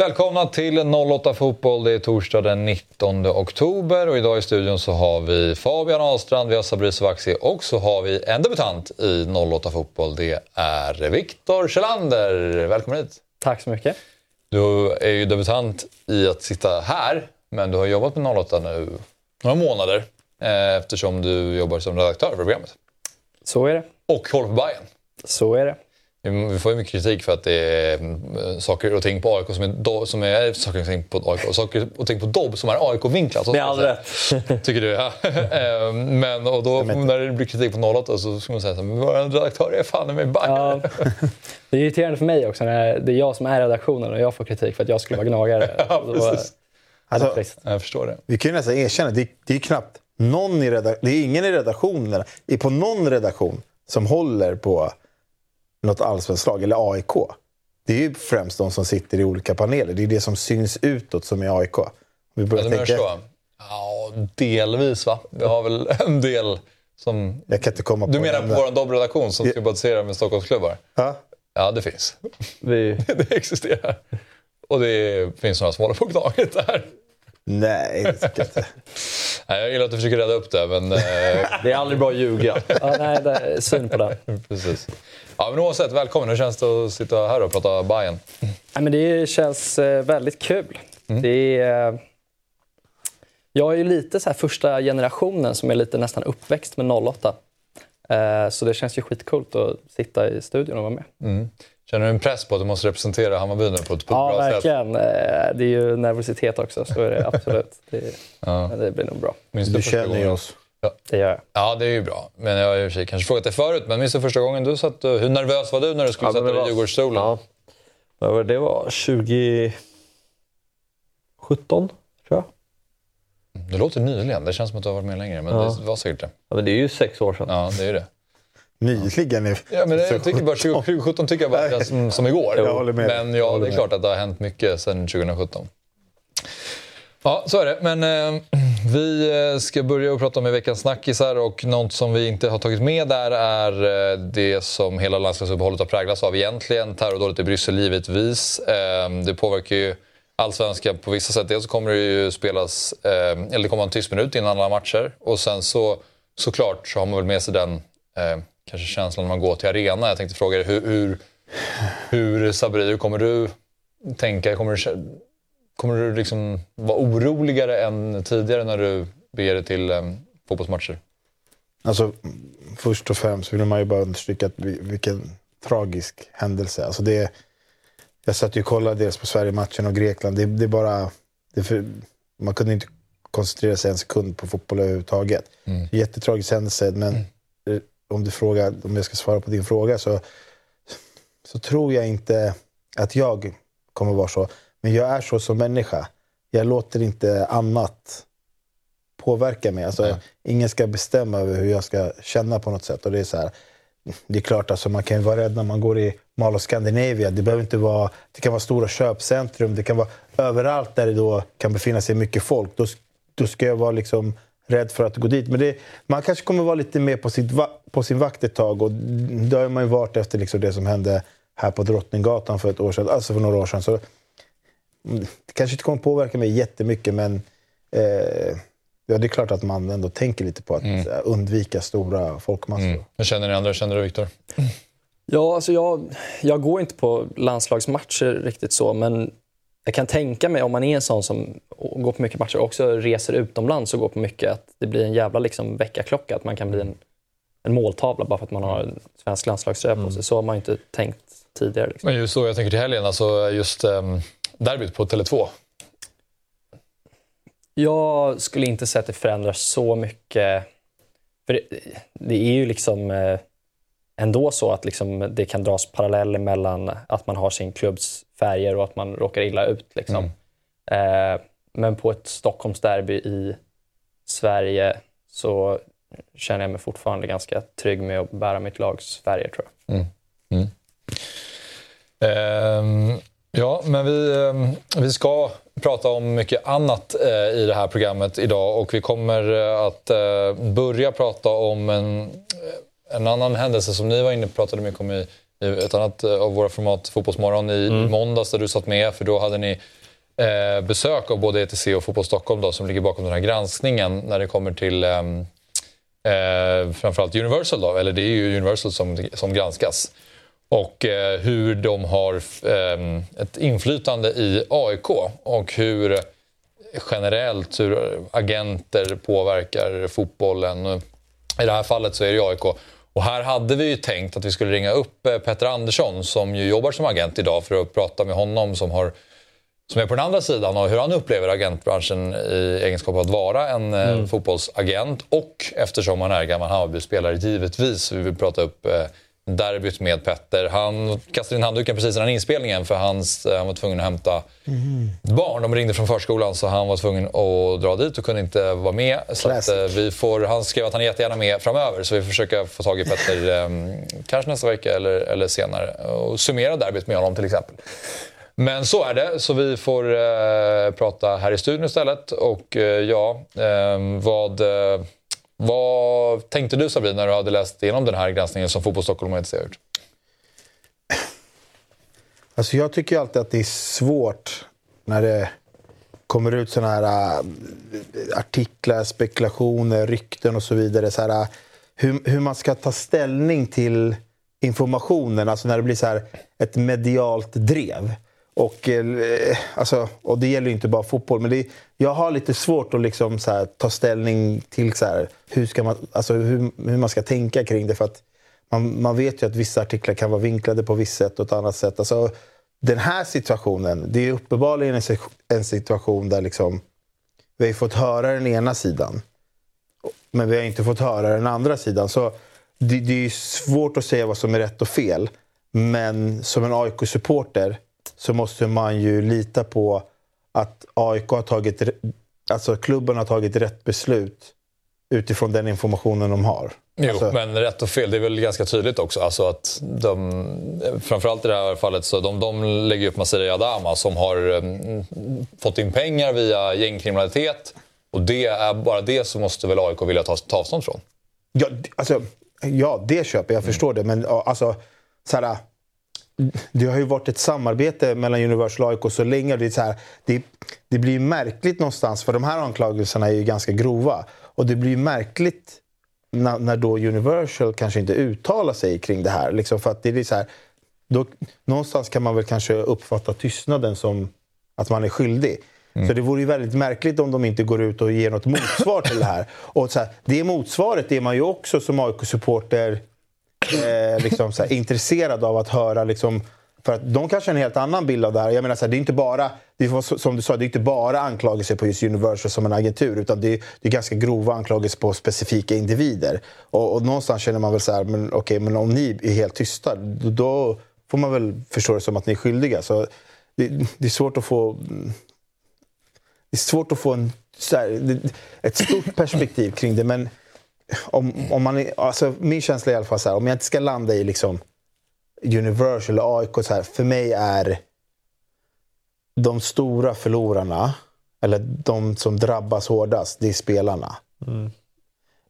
Varmt välkomna till 08 Fotboll. Det är torsdag den 19 oktober och idag i studion så har vi Fabian Ahlstrand, vi har Sabri Sovaksi och så har vi en debutant i 08 Fotboll. Det är Viktor Kjellander. Välkommen hit. Tack så mycket. Du är ju debutant i att sitta här, men du har jobbat med 08 nu några månader eh, eftersom du jobbar som redaktör för programmet. Så är det. Och håller på Bayern. Så är det. Vi får ju mycket kritik för att det är mm, saker och ting på AIK som är, do, som är saker och ting på AIK och saker och ting på Dobb som är AIK-vinklat. Med all rätt. Tycker du? Ja. Eh, men och då, när det blir kritik på 08 så ska man säga så här, vår redaktör är fan med Bayern. Ja, det är irriterande för mig också när det är jag som är redaktionen och jag får kritik för att jag skulle vara gnagare. Ja, precis. Alltså. Jag förstår det. vi kan ju nästan erkänna, det, det är knappt någon i redaktionen, det är ingen i redaktionen, på någon redaktion som håller på något allsvenskt lag, eller AIK. Det är ju främst de som sitter i olika paneler. Det är det som syns utåt som är AIK. Vi Ja, börjar menar tänka, så? Ja, delvis va? Vi har väl en del som... jag kan inte komma på Du menar på vår Dobb-redaktion som sympatiserar med Stockholmsklubbar? Ja? Ja, det finns. Vi, Det existerar. Och det finns några som håller på gnaget där. Nej, det tycker jag inte. Nej, jag gillar att du försöker rädda upp det, men... Eh, det är aldrig bra att ljuga. Ja, nej, det är synd på det. precis. Ja, men oavsett, välkommen. Hur känns det att sitta här och prata Bayern? Nej, men det känns eh, väldigt kul. Det är, eh, jag är ju lite så här första generationen som är lite nästan uppväxt med 08. Eh, Så det känns ju skitcoolt att sitta i studion och vara med. Känner du en press på att du måste representera Hammarby nu på ett, på Ja, bra sätt? verkligen. Eh, Det är ju nervositet också, så är det absolut. Det, Ja. det blir nog bra. Minns Du känner ju gången? Oss. Det gör jag. Ja, det är ju bra. Men jag har i och för sig kanske frågat dig förut, men minns du första gången du satt... Hur nervös var du när du skulle Ja, sätta dig i Djurgårdsstolen? Ja. Det? Var 2017, tror jag. Det låter nyligen. Det känns som att du har varit med längre, men Ja. det var säkert det. Ja, men det är ju sex år sedan. Ja, det är ju det. Nyligen är Ja, men det, jag tycker bara 2017 tycker jag bara känns som, som igår. Jag håller med. Men ja, håller det är klart att det har hänt mycket sedan 2017. Ja, så är det. Men eh, vi eh, ska börja och prata om i veckans snackisar och något som vi inte har tagit med där är eh, det som hela landslagsuppehållet har präglats av egentligen. Terrordådet i Bryssel givetvis. Ehm, det påverkar ju allsvenskan på vissa sätt. Dels kommer det ju spelas, ehm, eller det kommer vara en tyst minut innan alla matcher. Och sen så såklart så har man väl med sig den ehm, kanske känslan när man går till arena. Jag tänkte fråga dig, hur, hur, hur Sabri, hur kommer du tänka? Kommer du, kommer du liksom vara oroligare än tidigare när du beger dig till eh, fotbollsmatcher? Alltså, först och främst vill man ju bara understryka att vi- vilken tragisk händelse. Alltså det, jag satt ju och kollade dels på Sverige-matchen och Grekland. Det, det är bara, det för, man kunde inte koncentrera sig en sekund på fotboll överhuvudtaget. Mm. Jättetragisk händelse, men eh, om du frågar, om jag ska svara på din fråga så, så tror jag inte att jag kommer vara så. Men jag är så som människa. Jag låter inte annat påverka mig. Alltså, ingen ska bestämma över hur jag ska känna på något sätt. Och det är så här, det är klart, alltså, man kan ju vara rädd när man går i Mall of Scandinavia. Det, behöver inte vara, det kan vara stora köpcentrum. Det kan vara överallt där det då kan befinna sig mycket folk. Då, då ska jag vara liksom rädd för att gå dit. Men det, man kanske kommer vara lite mer på, sitt, på sin vakt ett tag. Och det har man ju varit efter liksom det som hände här på Drottninggatan för ett år sedan. Alltså för några år sedan. Så, det kanske inte kommer påverka mig jättemycket, men eh, ja, det är klart att man ändå tänker lite på att eh, undvika stora folkmassor. Mm. Hur känner ni andra? Känner du Viktor? Ja, alltså jag, jag går inte på landslagsmatcher riktigt så, men jag kan tänka mig om man är en sån som går på mycket matcher och också reser utomlands och går på mycket, att det blir en jävla liksom väckarklocka. Att man kan bli en en måltavla bara för att man har en svensk landslagströja på sig. Så har man ju inte tänkt tidigare. Liksom. Men just så jag tänker till helgen, alltså just um, derbyt på Tele2. Jag skulle inte säga att det förändrar så mycket. För det, det är ju liksom eh, ändå så att liksom det kan dras paralleller mellan att man har sin klubbs färger och att man råkar illa ut. Liksom. Mm. Eh, men på ett Stockholmsderby i Sverige så känner jag mig fortfarande ganska trygg med att bära mitt lags färger tror jag. Mm. Mm. Ehm, ja, men vi, ehm, vi ska prata om mycket annat eh, i det här programmet idag och vi kommer eh, att eh, börja prata om en, eh, en annan händelse som ni var inne och pratade mycket om i, i ett annat eh, av våra format, Fotbollsmorgon, i Mm. måndags där du satt med för då hade ni eh, besök av både ETC och Fotboll Stockholm då, som ligger bakom den här granskningen när det kommer till eh, framförallt Universal då, eller det är ju Universal som, som granskas. Och eh, hur de har eh, ett inflytande i AIK och hur generellt hur agenter påverkar fotbollen. I det här fallet så är det AIK. Och här hade vi ju tänkt att vi skulle ringa upp eh, Petter Andersson som ju jobbar som agent idag för att prata med honom som har som är på den andra sidan och hur han upplever agentbranschen i egenskap av att vara en mm. fotbollsagent. Och eftersom han är gammal Hammarby-spelare givetvis. Vi vill prata upp eh, derbyt med Petter. Han kastade in handduken precis innan inspelningen för hans, han var tvungen att hämta ett barn. De ringde från förskolan så han var tvungen att dra dit och kunde inte vara med. Så att, eh, vi får, han skrev att han är jättegärna med framöver så vi försöker få tag i Petter eh, kanske nästa vecka eller, eller senare och summera derbyt med honom till exempel. Men så är det, så vi får eh, prata här i studion istället. Och eh, ja, eh, vad, eh, vad tänkte du Sabri när du hade läst igenom den här granskningen som Fotboll Stockholm och ETC har gjort? Alltså jag tycker alltid att det är svårt när det kommer ut såna här äh, artiklar, spekulationer, rykten och så vidare. Så här, äh, hur, hur man ska ta ställning till informationen, alltså när det blir så här ett medialt drev. Och, eh, alltså, och det gäller ju inte bara fotboll, men det, jag har lite svårt att liksom så här, ta ställning till så här, hur, ska man, alltså, hur, hur man ska tänka kring det. För att man, man vet ju att vissa artiklar kan vara vinklade på visst sätt och ett annat sätt. Alltså, den här situationen, det är uppenbarligen en, en situation där liksom, vi har fått höra den ena sidan, men vi har inte fått höra den andra sidan. Så det, det är svårt att säga vad som är rätt och fel. Men som en AIK-supporter så måste man ju lita på att AIK har tagit, alltså klubben har tagit rätt beslut utifrån den informationen de har. Jo, alltså, men rätt och fel, det är väl ganska tydligt också. Alltså att de, framförallt i det här fallet, så de, de lägger upp Masira Yadama som har um, fått in pengar via gängkriminalitet. Och det är bara det som måste väl AIK vilja ta, ta avstånd från? Ja, alltså, ja, det köper jag. förstår det. Men alltså, så här, det har ju varit ett samarbete mellan Universal och AIK så länge. Det, är så här, det, det blir märkligt någonstans, för de här anklagelserna är ju ganska grova. Och det blir märkligt när, när då Universal kanske inte uttalar sig kring det här. Liksom för att det är så här, då, någonstans kan man väl kanske uppfatta tystnaden som att man är skyldig. Mm. Så det vore ju väldigt märkligt om de inte går ut och ger något motsvar till det här. Och så här, det motsvaret är man ju också som AIK-supporter eh, liksom så här, intresserad av att höra. Liksom, för att de kanske har en helt annan bild av det här. Jag menar, så här, det är inte bara, det är, som du sa, det är inte bara anklagelser på just Universal som en agentur. Utan det är, det är ganska grova anklagelser på specifika individer. Och, och någonstans känner man väl så här, men, okay, men om ni är helt tysta, då, då får man väl förstå det som att ni är skyldiga. Så det, det är svårt att få... Det är svårt att få en, här, ett stort perspektiv kring det. Men om, om man, alltså min känsla är i alla fall så här, om jag inte ska landa i liksom Universal eller AIK, så här, för mig är de stora förlorarna, eller de som drabbas hårdast, det är spelarna. Mm.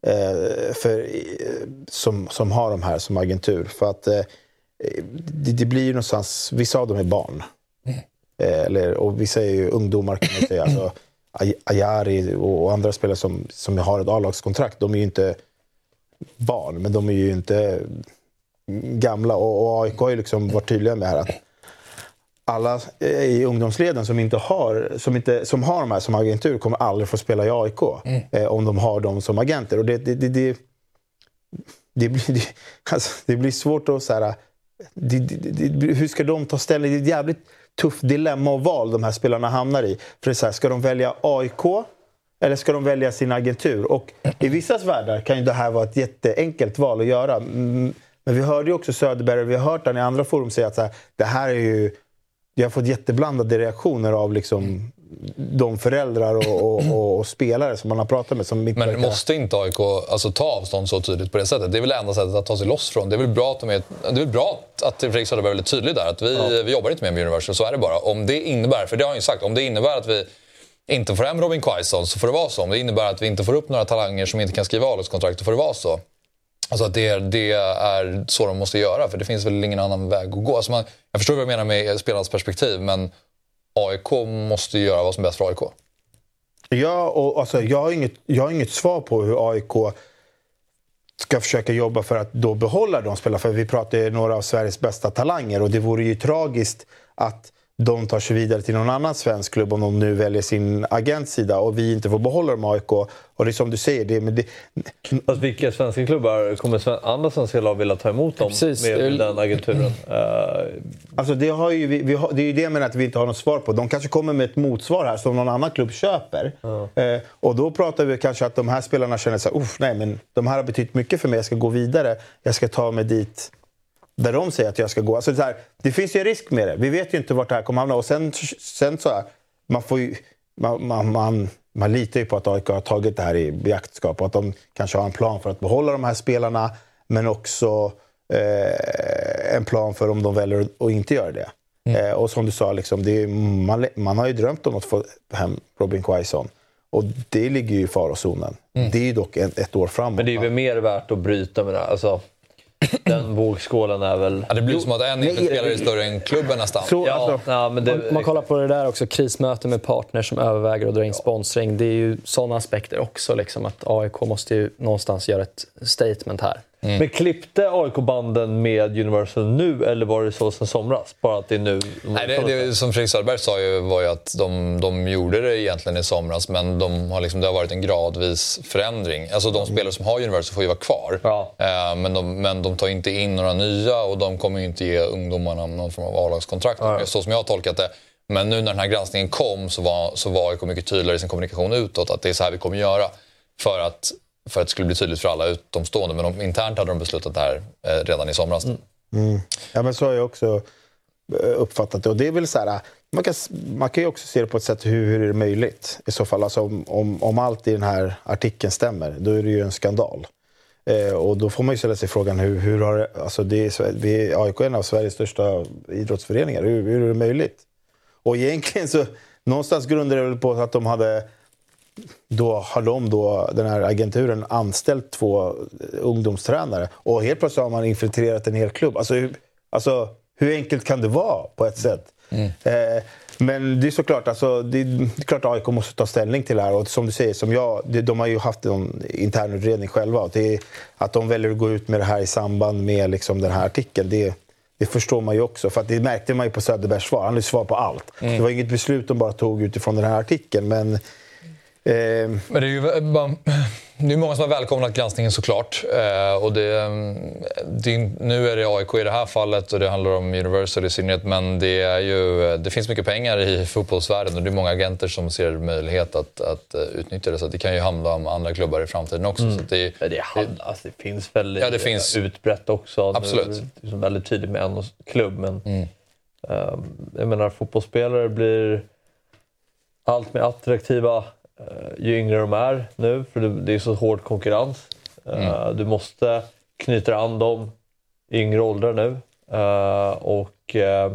Eh, för, som, som har de här som agentur. För att eh, det, det, blir ju någonstans, vissa av dem är barn. Mm. Eh, eller, och vissa är ju ungdomar kan man säga. Alltså, Ayari och andra spelare som, som har ett A-lagskontrakt, de är ju inte barn, men de är ju inte gamla. Och, och AIK har ju liksom varit tydliga med här att alla i ungdomsleden som, inte har, som, inte, som har de här som agentur kommer aldrig få spela i AIK. Mm. Eh, om de har dem som agenter. Och det, det, det, det, det, blir, det, alltså, det blir svårt att... Så här, hur ska de ta ställning? Det är jävligt tufft dilemma och val de här spelarna hamnar i. För det är så här, ska de välja AIK eller ska de välja sin agentur? Och i vissa världar kan ju det här vara ett jätteenkelt val att göra. Mm, men vi hörde ju också Söderberg, och vi har hört han i andra forum säga att så här, det här är ju... Jag har fått jätteblandade reaktioner av liksom de föräldrar och, och, och, spelare som man har pratat med. Som inte Men måste inte AIK alltså, ta avstånd så tydligt på det sättet? Det är väl det enda sättet att ta sig loss från. Det är väl bra att, de är, det är väl bra att Fredrik Söderberg är väldigt tydlig där. Att vi, vi jobbar inte med Universal, så är det bara. Om det innebär, för det har han ju sagt, om det innebär att vi inte får hem Robin Quaison så får det vara så. Om det innebär att vi inte får upp några talanger som inte kan skriva avlagskontrakt, då får det vara så. Alltså att det, är- det är så de måste göra, för det finns väl ingen annan väg att gå. Alltså man, jag förstår vad jag menar med spelarnas perspektiv, men AIK måste göra vad som är bäst för AIK. Ja, och alltså, jag, har inget, jag har inget svar på hur AIK ska försöka jobba för att då behålla de spelarna. För vi pratar ju några av Sveriges bästa talanger och det vore ju tragiskt att de tar sig vidare till någon annan svensk klubb om de nu väljer sin agentsida och vi inte får behålla dem AIK. Och det är som du säger, det, men det, Alltså, vilka svenska klubbar kommer sven- andra svenska lag vilja ta emot dem Precis. med, med den agenturen? Eh, Alltså det, har ju, vi, vi har, det är ju det jag menar att vi inte har något svar på. De kanske kommer med ett motsvar här som någon annan klubb köper. Eh, och då pratar vi kanske att de här spelarna känner så här, "Uff, nej men de här har betytt mycket för mig, jag ska gå vidare. Jag ska ta mig dit där de säger att jag ska gå. Alltså det, här, det finns ju en risk med det. Vi vet ju inte vart det här kommer hamna. Och sen, sen så här, man får ju... Man, man, man, man litar ju på att AIK har tagit det här i beaktskap och att de kanske har en plan för att behålla de här spelarna men också eh, en plan för om de väljer att inte göra det. Eh, och som du sa, liksom, är, man, man har ju drömt om att få hem Robin Quaison. Och det ligger ju i farozonen. Det är ju dock ett, ett år framåt. men det är väl mer värt att bryta med det här. Alltså, den vågskålen är väl... Ja, det blir som att en spelare är större än klubben nästan. Så, Ja, alltså, ja, men det, Om man kollar på det där också, krismöte med partners som överväger att dra in sponsring. Det är ju sådana aspekter också. Liksom, att AIK måste ju någonstans göra ett statement här. Men klippte AIK-banden med Universal nu eller var det så sen somras? Bara att det är nu? Nej, det, det, som Fredrik Söderberg sa ju, var ju att de, de gjorde det egentligen i somras men de har liksom, det har varit en gradvis förändring. Alltså de spelare som har Universal får ju vara kvar. Ja. Eh, men, de, men de tar inte in några nya och de kommer ju inte ge ungdomarna någon form av A-lagskontrakt. Så som jag har tolkat det. Men nu när den här granskningen kom så var, så var AIK mycket tydligare i sin kommunikation utåt att det är så här vi kommer göra. För att, för att det skulle bli tydligt för alla utomstående. Men de, internt hade de beslutat det här eh, redan i somras. Mm. Mm. Ja, men så har jag också eh, uppfattat det. Och det är väl så här, eh, man, kan, man kan ju också se det på ett sätt hur, hur är det möjligt i så fall. Alltså, om, om, om allt i den här artikeln stämmer, då är det ju en skandal. Eh, och då får man ju ställa sig frågan hur, hur har det, alltså det är, vi, AIK är en av Sveriges största idrottsföreningar. Hur, hur är det möjligt? Och egentligen så någonstans grundar det väl på att de hade då har de då, den här agenturen anställt två ungdomstränare och helt plötsligt har man infiltrerat en hel klubb. Alltså, hur- alltså, hur enkelt kan det vara på ett sätt? Eh, men det är såklart, alltså, det, är, det är klart AIK måste ta ställning till det här. Och som du säger, som jag, det, de har ju haft en internutredning själva. Och det att de väljer att gå ut med det här i samband med liksom, den här artikeln, det, det förstår man ju också. För det märkte man ju på Söderbergs svar. Han hade svar på allt. Det var inget beslut de bara tog utifrån den här artikeln. Men, Men det är ju bara- det är många som har välkomnat granskningen såklart. Eh, och det, det, nu är det AIK i det här fallet och det handlar om Universal i synnerhet. Men det, är ju, det finns mycket pengar i fotbollsvärlden och det är många agenter som ser möjlighet att, att eh, utnyttja det. Så det kan ju handla om andra klubbar i framtiden också. Så att det, det, alltså, det finns väl Ja, det finns. utbrett också. Absolut. Nu liksom väldigt tydligt med en klubb. Men, ehm, jag menar, fotbollsspelare blir allt mer attraktiva ju yngre de är nu. För det, är så hård konkurrens. Eh, Du måste knyta an dem i yngre åldrar nu. Eh, och eh,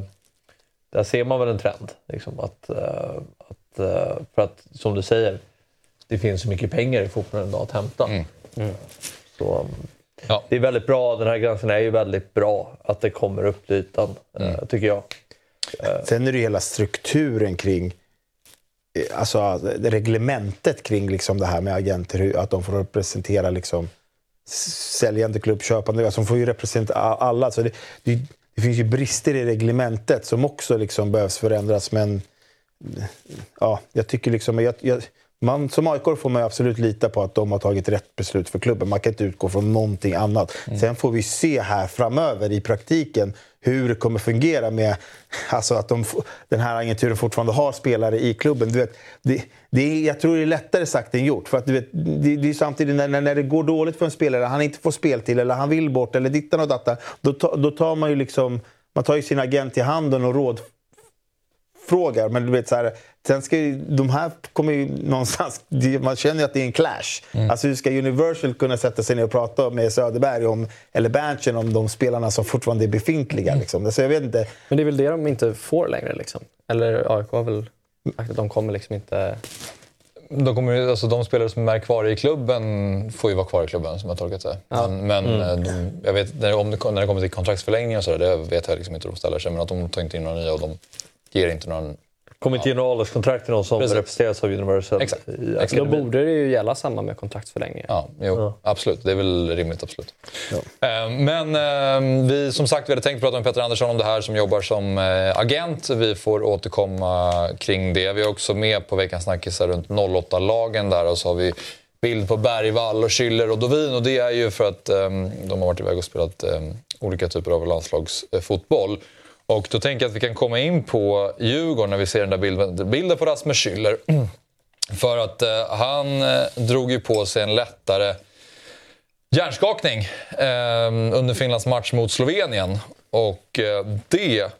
där ser man väl en trend. Liksom, att, eh, att, eh, för att, som du säger, det finns så mycket pengar i fotbollen idag att hämta. Så, um, Ja. Det är väldigt bra. Den här granskningen är ju väldigt bra. Att det kommer upp till ytan, eh, tycker jag. Sen är det ju hela strukturen kring eh, Alltså reglementet kring liksom det här med agenter, att de får representera liksom säljande klubb, köpande, alltså de får ju representera alla. Så det, det, det finns ju brister i reglementet som också liksom behövs förändras. Men ja, jag tycker liksom, jag, jag, man, som AIK får man absolut lita på att de har tagit rätt beslut för klubben. Man kan inte utgå från någonting annat. Mm. Sen får vi se här framöver i praktiken hur det kommer fungera med alltså att de, den här agenturen fortfarande har spelare i klubben. Du vet, det, det är, jag tror det är lättare sagt än gjort. För att, du vet, det, det är samtidigt när, när- det går dåligt för en spelare, han inte får spel till eller han vill bort eller dittan och datta. Då, ta, då tar man ju liksom man tar ju sin agent i handen och rådfrågar. Men du vet, så här, sen ska ju, de här kommer ju någonstans... Man känner ju att det är en clash. Alltså hur ska Universal kunna sätta sig ner och prata med Söderberg om, eller Berntsen om de spelarna som fortfarande är befintliga? Liksom. Så jag vet inte. Men det är väl det de inte får längre liksom? Eller AIK har väl sagt att de kommer liksom inte... De, kommer, alltså, de spelare som är kvar i klubben får ju vara kvar i klubben, som jag har tolkat det. Ja. Men, men eh, de, jag vet, när, om det, när det kommer till kontraktsförlängningar och så där, det vet jag liksom inte hur de ställer sig. Men att de tar inte in några nya och de ger inte någon... Kommer inte ge några ålderskontrakt till någon som Precis. representeras av Universal. Exakt. i Exakt. Då borde det ju gälla samma med kontraktsförlängningar. Ja, jo, absolut. Det är väl rimligt, absolut. Eh, Men eh, vi, som sagt, vi hade tänkt prata med Petter Andersson om det här som jobbar som eh, agent. Vi får återkomma kring det. Vi är också med på veckans snackisar runt 08-lagen där och så har vi bild på Bergvall och Schüller och Dovin och det är ju för att eh, de har varit iväg och spelat eh, olika typer av landslagsfotboll. Och då tänker jag att vi kan komma in på Djurgården när vi ser den där bilden, bilden på Rasmus Schüller. För att eh, han eh, drog ju på sig en lättare hjärnskakning eh, under Finlands match mot Slovenien. Och eh, det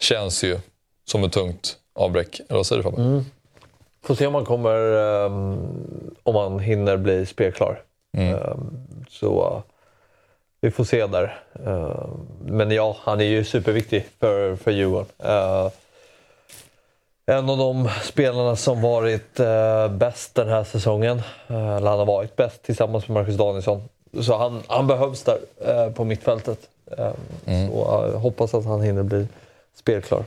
känns ju som ett tungt avbräck. Eller vad säger du Fabbe? Får se om han kommer, ehm, om han hinner bli spelklar. Ehm, så eh, vi får se där. Ehm, men ja, han är ju superviktig för, för Djurgården. Eh, en av de spelarna som varit eh, bäst den här säsongen. Eh, eller han har varit bäst tillsammans med Marcus Danielsson. Så han, han behövs där eh, på mittfältet. Ehm, Så eh, hoppas att han hinner bli spelklar.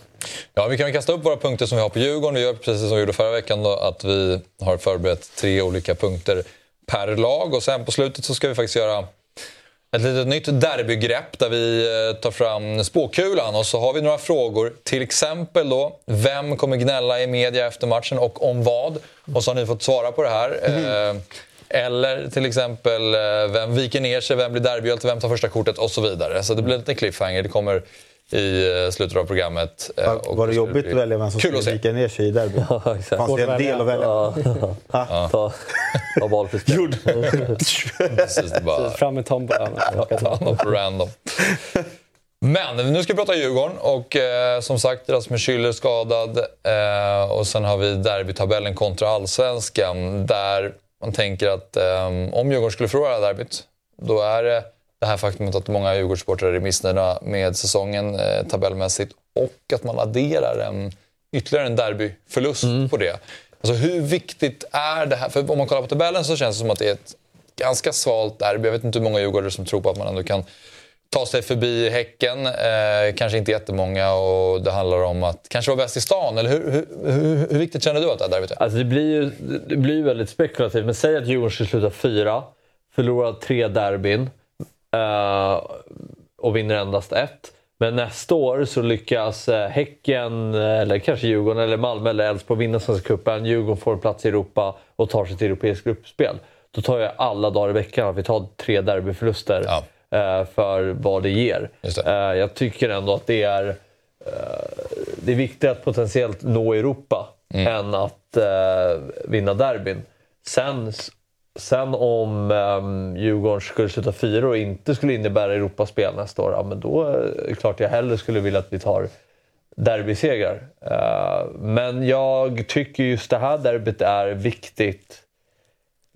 Ja, vi kan väl kasta upp våra punkter som vi har på Djurgården. Vi gör precis som vi gjorde förra veckan då, att vi har förberett tre olika punkter per lag. Och sen på slutet så ska vi faktiskt göra ett litet nytt derbygrepp där vi eh, tar fram spåkulan och så har vi några frågor. Till exempel då, vem kommer gnälla i media efter matchen och om vad? Och så har ni fått svara på det här. Eh, Eller till exempel, eh, vem viker ner sig, vem blir derbyhjälte, vem tar första kortet och så vidare. Så det blir en liten cliffhanger. Det kommer i eh, slutet av programmet. eh, och Var det jobbigt att välja vem som skulle vika ner sig i derbyt? Ja, exakt. fanns det en del att välja Ja, ta, ta valfritt spel. Precis, bara... Fram med Ta något random. Men nu ska vi prata Djurgården och eh, som sagt Rasmus Schüller skadad. Eh, och sen har vi derbytabellen kontra allsvenskan där man tänker att eh, om Djurgården skulle förlora det här derbyt då är det det här faktumet att många Djurgårdssportare är missnöjda med säsongen eh, tabellmässigt och att man adderar en, ytterligare en derbyförlust på det. Alltså hur viktigt är det här? För om man kollar på tabellen så känns det som att det är ett ganska svalt derby. Jag vet inte hur många djurgårdare som tror på att man ändå kan ta sig förbi Häcken. Eh, kanske inte jättemånga och det handlar om att kanske vara bäst i stan. Eller hur, hur, hur, hur viktigt känner du att det här derbyt är? Alltså det blir ju det blir väldigt spekulativt. Men säg att Djurgården skulle sluta fyra, förlorar tre derbyn eh, och vinner endast ett. Men nästa år så lyckas eh, Häcken, eh, eller kanske Djurgården, eller Malmö eller Elfsborg vinna Svenska cupen. Djurgården får en plats i Europa och tar sig till europeiskt gruppspel. Då tar jag alla dagar i veckan att vi tar tre derbyförluster Ja. eh, för vad det ger. Det. Jag tycker ändå att det är det är viktigare att potentiellt nå Europa än att vinna derbyn. Sen, sen om um, Djurgården skulle sluta fyra och inte skulle innebära Europaspel nästa år, ja, men då eh, är det klart jag hellre skulle vilja att vi tar derbysegrar. Uh, men jag tycker just det här derbyt är viktigt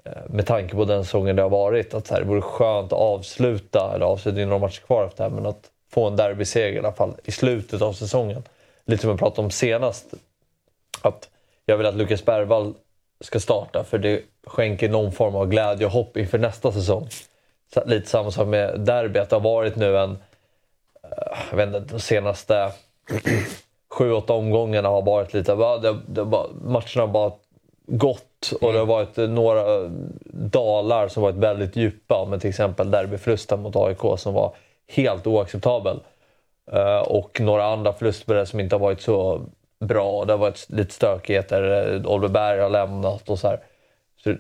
eh, med tanke på den säsongen det har varit. Att så här, det vore skönt att avsluta, eller avsluta, det är några matcher kvar efter det här, men att få en derbyseger i alla fall i slutet av säsongen. Lite som jag pratade om senast. Att jag vill att Lukas Bergvall ska starta för det skänker någon form av glädje och hopp inför nästa säsong. Så, lite samma sak med derby, att det har varit nu en... eh, Jag vet inte, de senaste sju, åtta omgångarna har varit lite... Det, det, matcherna har bara gått och det har varit några dalar som varit väldigt djupa. Men till exempel derbyförlusten mot AIK som var helt oacceptabel. Eh, och några andra förlustspelare som inte har varit så bra. Det har varit lite stökigheter. Oliver Berg har lämnat och så här. Så,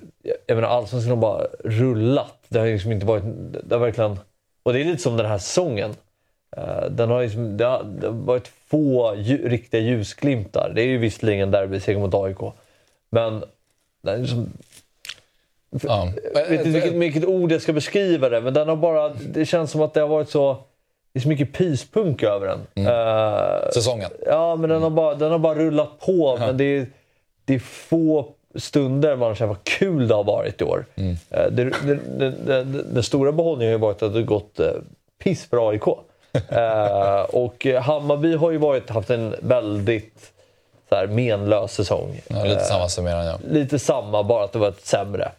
jag- menar, allsvenskan har bara rullat. Det har liksom inte varit... Det har verkligen... Och det är lite som den här säsongen. Eh, Den har liksom, det, har, det har varit få lju, riktiga ljusglimtar. Det är ju visserligen derbyseger mot AIK. Men det är liksom, Ja. jag vet inte vilket, vilket ord jag ska beskriva det, men den har bara, det känns som att det har varit så... Det är så mycket pyspunk över den. Eh, Säsongen. Ja, men den har bara, den har bara rullat på. Men det är, det är få stunder man känner vad kul det har varit i år. Mm. Eh, Det, det, det, det, den stora behållningen har ju varit att det har gått eh, piss för AIK. Och eh, Hammarby har ju varit, haft en väldigt så här, menlös säsong. Ja, lite samma summerande, ja. lite samma, bara att det var ett sämre.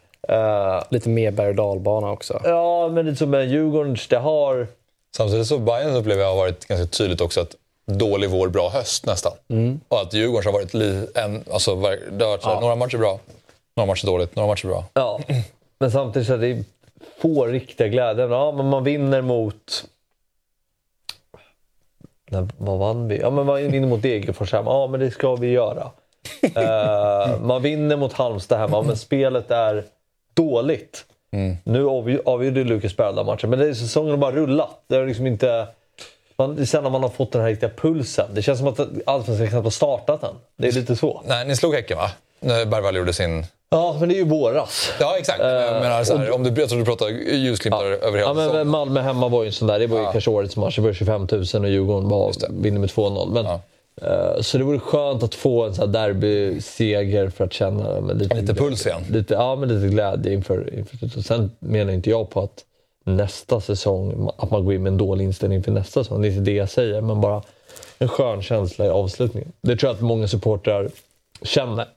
Lite mer berg och dalbana också. ja, men lite som med Djurgårdens, det har... Samtidigt så Bayern upplever jag har varit ganska tydligt också att dålig vår, bra höst nästan. Och att Djurgården har varit li, en, alltså, det har varit här, några matcher bra, några matcher dåligt, några matcher bra. Ja, men samtidigt så är det få riktiga glädjen. Ja, men man vinner mot... Nej, vad vann vi? Ja, men man vinner mot Degerfors hemma. Ja, men det ska vi göra. Eh, man vinner mot Halmstad hemma, men spelet är dåligt. Nu avgj- avgjorde Lukas Berg matchen, men det är säsongen har bara rullat. Det är liksom inte... Man, sen när man har fått den här riktiga pulsen. Det känns som att Allsvenskan knappt har startat än. Det är lite så. Nej, ni slog Häcken va? När Bergvall gjorde sin... Ja, men det är ju våras. Ja, exakt. jag menar, så här, om du, jag tror du pratar ljusglimtar över hela Ja, men säsongen. Malmö hemma var ju en sån där. Det var ju kanske årets match. Det var 25 000 och Djurgården var, vinner med 2-0. Men, Ja. Eh, så det vore skönt att få en sån här derbyseger för att känna men lite, Lite puls igen. Lite, ja, men lite glädje inför, inför och Sen menar inte jag på att nästa säsong, att man går in med en dålig inställning för nästa säsong. Det är inte det jag säger, men bara en skön känsla i avslutningen. Det tror jag att många supportrar känner.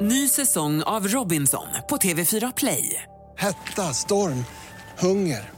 Ny säsong av Robinson på TV4 Play. Hetta, storm, hunger.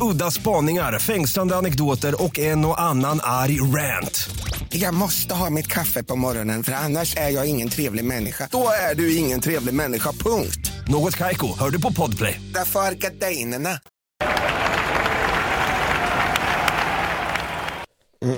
Udda spaningar, fängslande anekdoter och en och annan arg rant. Jag måste ha mitt kaffe på morgonen för annars är jag ingen trevlig människa. Då är du ingen trevlig människa, punkt. Något Kaiko, hör du på Podplay. Därför är gardinerna.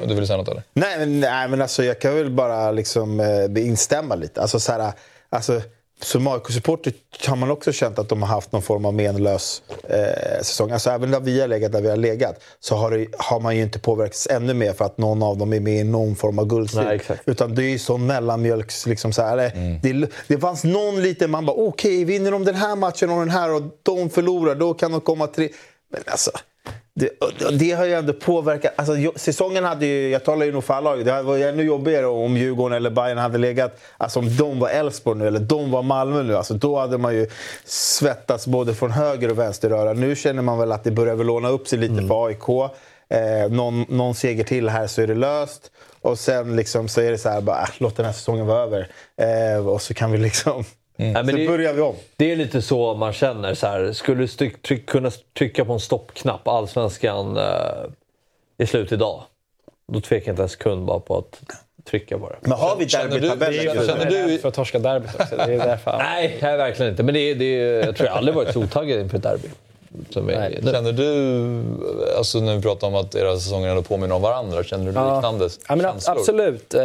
Du vill säga något eller? Nej, men, nej, men alltså, jag kan väl bara liksom, eh, instämma lite. Alltså, så här, alltså, som AIK-supporter har man också känt att de har haft någon form av menlös eh, säsong. Alltså, även där vi har legat där vi har legat så har, det, har man ju inte påverkats ännu mer för att någon av dem är med i någon form av guldstrid. Utan det är ju sån mellanmjölks... Liksom, så här, eller, det, det fanns någon liten... Man bara, okej, vinner de den här matchen och den här och de förlorar, då kan de komma tre... Men alltså... Det, det har ju ändå påverkat. Alltså, säsongen hade ju, jag talar ju nog för alla lag, det hade varit ännu jobbigare om Djurgården eller Bayern hade legat, alltså om de var Elfsborg nu eller de var Malmö nu. Alltså, då hade man ju svettats både från höger och vänster röra. Nu känner man väl att det börjar väl låna upp sig lite för AIK. Eh, någon, någon seger till här så är det löst. Och sen liksom så är det så här, bara, äh, låt den här säsongen vara över. Eh, och så kan vi liksom... Nej, men så det- börjar vi om. Det är lite så man känner. Så här, skulle du styck, tryck, kunna trycka på en stoppknapp, allsvenskan, eh, är slut idag. Då tvekar jag inte en sekund bara på att trycka på det. Men har vi Känner derbytabellen? känner- känner Jag är du- för att torska derbyt också. Det är därför. Nej, jag är verkligen inte. Men det, är- det, är- jag tror jag aldrig varit så otaggad inför ett derby. Som är, Nej. nu. Känner du, alltså när vi pratar om att era säsonger ändå påminner om varandra, känner du liknande Ja, men, absolut. Eh,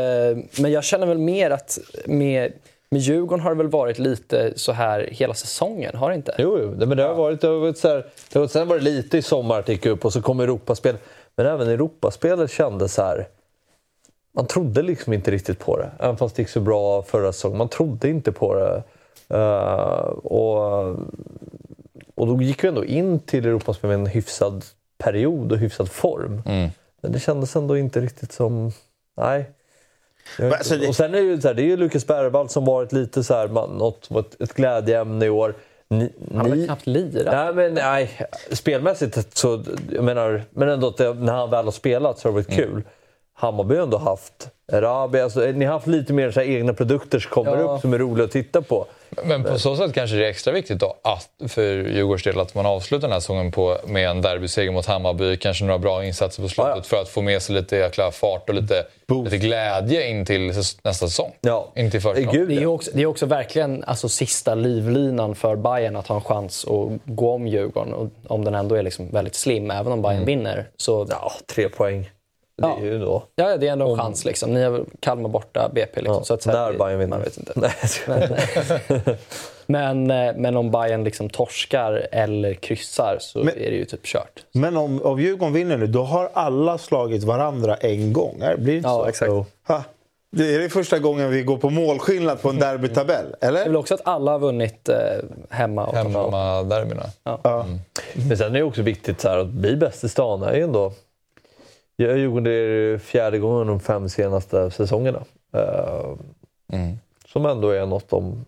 Men jag känner väl mer att med, med Djurgården har det väl varit lite så här hela säsongen, har det inte? Jo, Men det har varit, det har varit så här, det har, sen var det lite i sommar att gick upp och så kom Europaspel. Men även Europaspelet kändes så här... Man trodde liksom inte riktigt på det. Även fast det gick så bra förra säsongen. Man trodde inte på det. Eh, och, och då gick vi ändå in till Europaspel med en hyfsad period och hyfsad form. Men det kändes ändå inte riktigt som... Nej. Men alltså det- Och sen är det ju så här, det är ju Lukas Bergvall som varit lite så här, man, något, ett, ett glädjeämne i år. Ni, Han har ni- knappt lirat. Nej, men nej. Spelmässigt så... Jag menar, men ändå när han väl har spelat så har det varit kul. Hammarby har ändå haft Erabi. Alltså, ni har haft lite mer så här egna produkter som kommer Ja. upp som är roliga att titta på. Men på så sätt kanske det är extra viktigt då att, för Djurgårdens del att man avslutar den här säsongen på, med en derbyseger mot Hammarby. Kanske några bra insatser på slutet Ja, ja. för att få med sig lite jäkla fart och lite, lite glädje in till nästa säsong. Ja. In till första. Gud, Det är också, det är också verkligen alltså, sista livlinan för Bayern att ha en chans att gå om Djurgården. Och om den ändå är liksom väldigt slim, även om Bayern vinner. Så Ja, tre poäng. Det Ja. är ju då... ja, det är ändå en chans. Liksom. Ni har Kalmar borta, BP. Liksom. Ja, så att, så det- Bayern vinner. Man vet inte. Skojar. Men, eh, men om Bayern liksom torskar eller kryssar så Men- är det ju typ kört. Men om, om Djurgården vinner nu, då har alla slagit varandra en gång. Är- Blir det inte Ja, så? exakt. Ha. Det är det första gången vi går på målskillnad på en derbytabell, Det är eller? väl också att alla har vunnit eh, hemma. Och. Hemmaderbyna. Ja. Men sen är det också viktigt så här, att bli bäst i stan är ju ändå... Jag har Djurgården det är fjärde gången de fem senaste säsongerna. Eh, Mm. Som ändå är något de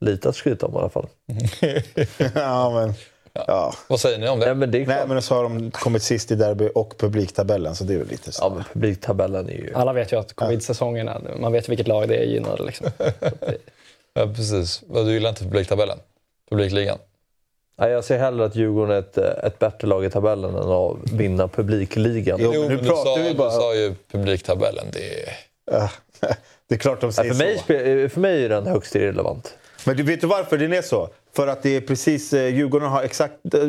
lite att skryta om i alla fall. ja, men, ja. Vad säger ni om det? Nej, men det. Nej, men så har de kommit sist i derby och publiktabellen, så det är väl lite så. Ja, men publiktabellen är ju... Alla vet ju att covid-säsongerna, man vet vilket lag det är gynnade. Liksom. Ja, precis. Vad Du gillar inte publiktabellen? Publikligan? Jag ser hellre att Djurgården är ett, ett bättre lag i tabellen än att vinna publikligan. Jo, men nu du, pratar sa, vi bara- du sa ju publiktabellen. Det är... Ja, det är klart de säger för, mig, så. spe- för mig är den högst irrelevant. Men du vet du varför den är så? För att det är precis, eh, Djurgården har exakt... eh,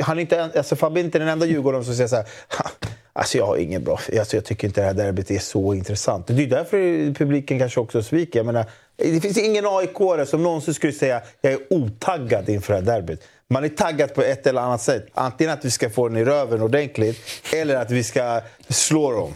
Han är inte, alltså Fabbe är inte den enda Djurgården som säger så här... "Ha, Alltså jag har ingen bra... Alltså jag tycker inte det här derbyt är så intressant. Det är därför publiken kanske också sviker. Jag menar, det finns ingen aik som någonsin skulle säga jag är otaggad inför det här derbyt. Man är taggad på ett eller annat sätt. Antingen att vi ska få den i röven ordentligt eller att vi ska slå dem.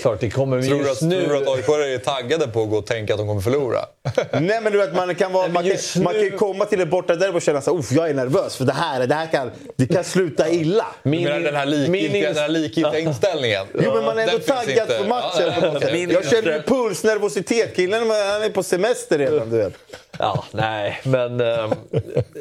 Klart, det kommer Tror du att, nu... tror du att AIK är taggade på att gå och tänka att de kommer förlora? Nej men du vet, man kan, vara, man kan, man kan komma till ett bortaderby och känna att jag är nervös för det här, det här kan, det kan sluta illa. Du Min- menar den här likgiltiga, likgiltiga inställningen? Jo men man är ändå taggad inte. på matchen Ja, Jag känner ju puls, nervositet. Killen han är på semester redan du vet. Ja, nej, men eh,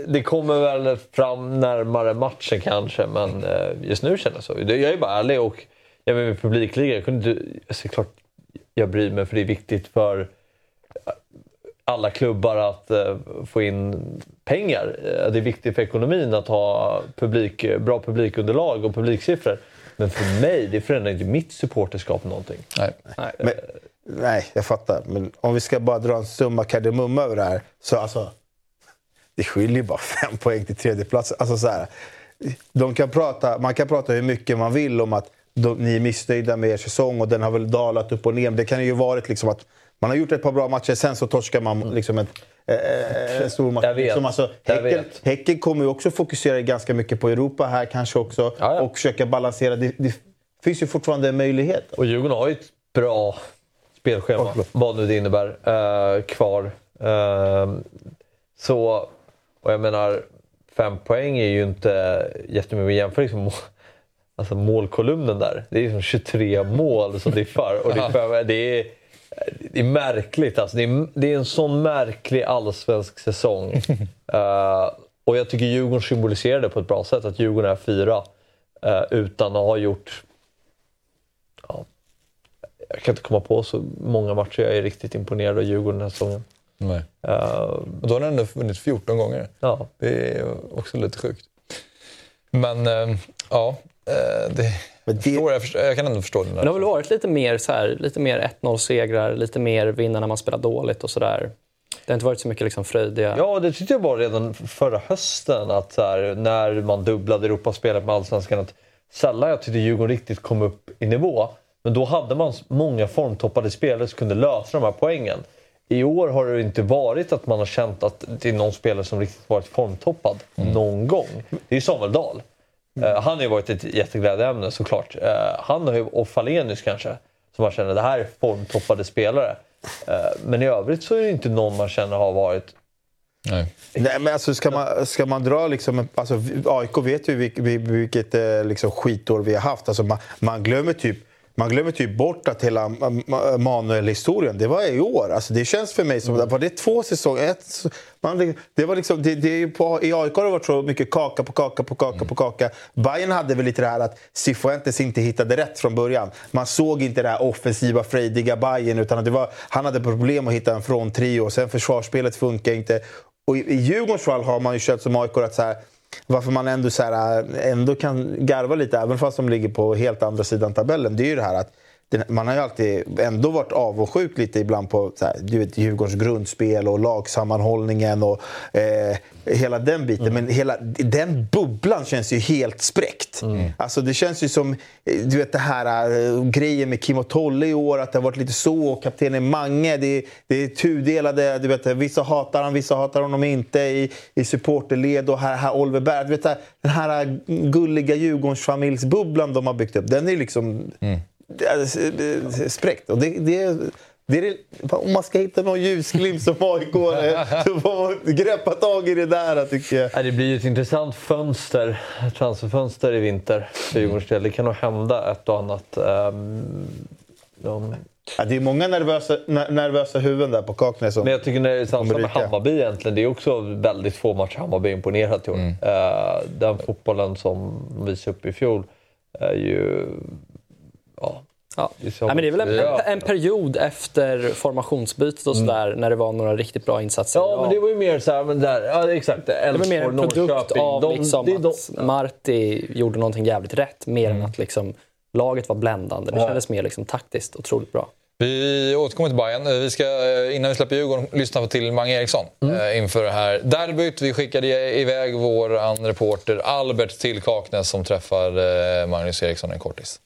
det kommer väl fram närmare matchen kanske. Men eh, just nu känner jag så. Jag är bara ärlig och jag är med publikliga. Jag kunde inte... Alltså, klart jag bryr mig för det är viktigt för alla klubbar att eh, få in pengar. Eh, det är viktigt för ekonomin att ha publik, bra publikunderlag och publiksiffror. Men för mig, det förändrar inte mitt supporterskap någonting. Nej. Men, nej, jag fattar. Men om vi ska bara dra en summa kardemumma över det här. Så alltså, det skiljer bara fem poäng till tredjeplatsen. Alltså så här, de kan prata, man kan prata hur mycket man vill om att de, ni är missnöjda med er säsong och den har väl dalat upp och ner. Det kan ju varit liksom att man har gjort ett par bra matcher, sen så torskar man liksom ett, eh, en stor match. Jag vet. Liksom alltså, häcken, vet. häcken kommer ju också fokusera ganska mycket på Europa här kanske också. Ja, ja. Och försöka balansera. Det, det finns ju fortfarande en möjlighet. Och Djurgården har ju ett bra spelschema, vad nu det innebär, eh, kvar. Eh, så, och jag menar, fem poäng är ju inte jättemycket att jämföra liksom, alltså målkolumnen där. Det är liksom 23 mål som diffar. Och det, är, fem- det, är, det är märkligt alltså. Det är, det är en sån märklig allsvensk säsong. Eh, och jag tycker Djurgården symboliserar det på ett bra sätt. Att Djurgården är fyra eh, utan att ha gjort jag kan inte komma på så många matcher jag är riktigt imponerad av Djurgården den här säsongen. Nej. Och då har den ändå vunnit 14 gånger. ja. Det är också lite sjukt. Men eh, ja, eh, det, Men det- Förstår, jag, förstår, jag kan ändå förstå den Men det har väl varit lite mer, så här, lite mer 1-0-segrar, lite mer vinna när man spelar dåligt och sådär. Det har inte varit så mycket liksom fröjdiga... ja, det tyckte jag var redan förra hösten. Att så här, när man dubblade Europaspelet med Allsvenskan. Att sällan jag tyckte Djurgården riktigt kom upp i nivå. Men då hade man många formtoppade spelare som kunde lösa de här poängen. I år har det inte varit att man har känt att det är någon spelare som riktigt varit formtoppad någon gång. Det är ju Samuel Dahl. Eh, han har ju varit ett jätteglädjeämne såklart. Uh, han har ju, och Falenius kanske, som man känner det här är formtoppade spelare. Eh, men i övrigt så är det inte någon man känner har varit... Nej. Nej, men alltså ska man, ska man dra liksom... Alltså, AIK vet ju vilk, vil- vilket eh, liksom, skitår vi har haft. Alltså, man, man glömmer typ man glömmer typ bort att hela Manuel-historien, det var i år. Alltså det känns för mig som, Mm. var det två säsonger? Ett, man, det var liksom, det, det är på, I AIK har det varit så mycket kaka på kaka på kaka på kaka. Bayern hade väl lite det här att Cifuentes inte hittade rätt från början. Man såg inte det här offensiva, frejdiga Bayern utan det var, han hade problem att hitta en fronttrio. Sen försvarsspelet funkar inte. Och i, i Djurgårdens fall har man ju kört som AIK att så här, varför man ändå, så här, äh, ändå kan garva lite, även fast de ligger på helt andra sidan tabellen, det är ju det här att man har ju alltid ändå varit avundsjuk lite ibland på så här, du vet, Djurgårdens grundspel och lagsammanhållningen och eh, hela den biten. Men hela, den bubblan känns ju helt spräckt. Alltså det känns ju som eh, du vet, det här eh, grejen med Kim och Tolle i år, att det har varit lite så. Och kaptenen Mange, det, det är tudelade. Du vet, vissa hatar han, vissa hatar honom inte i, i supporterled. Och här, här Oliver Berg, du vet, den här gulliga Djurgårdsfamiljsbubblan de har byggt upp, den är liksom är spräckt. Och det, det, det om man ska hitta någon ljusglimt som AIK så får man greppa tag i det där tycker jag. Det blir ju ett intressant fönster, transferfönster i vinter för Djurgårdens del. Det kan nog hända ett och annat. Ehm, de... Ja, det är många nervösa, ner- nervösa huvuden där på Kaknäs. Men jag tycker när det är samma med. Hammarby egentligen, det är också väldigt få matcher Hammarby imponerat i år. Mm. Eh, den fotbollen som de visade upp i fjol är ju... Ja, Ja. det är så Nej, men det är väl en, Ja. en, en period efter formationsbytet och sådär, när det var några riktigt bra insatser. Ja, men det var ju mer så här, men där, ja exakt. Det var mer en produkt av De- liksom är de- att Marti gjorde någonting jävligt rätt, mer än att liksom, laget var bländande. Det Ja. kändes mer liksom, taktiskt otroligt bra. Vi återkommer till Bayern. Vi ska, eh, innan vi släpper Djurgården, lyssna till Mange Eriksson eh, inför det här derbyt. Vi skickade iväg vår andra reporter Albert till Kaknäs som träffar eh, Magnus Eriksson en kortis.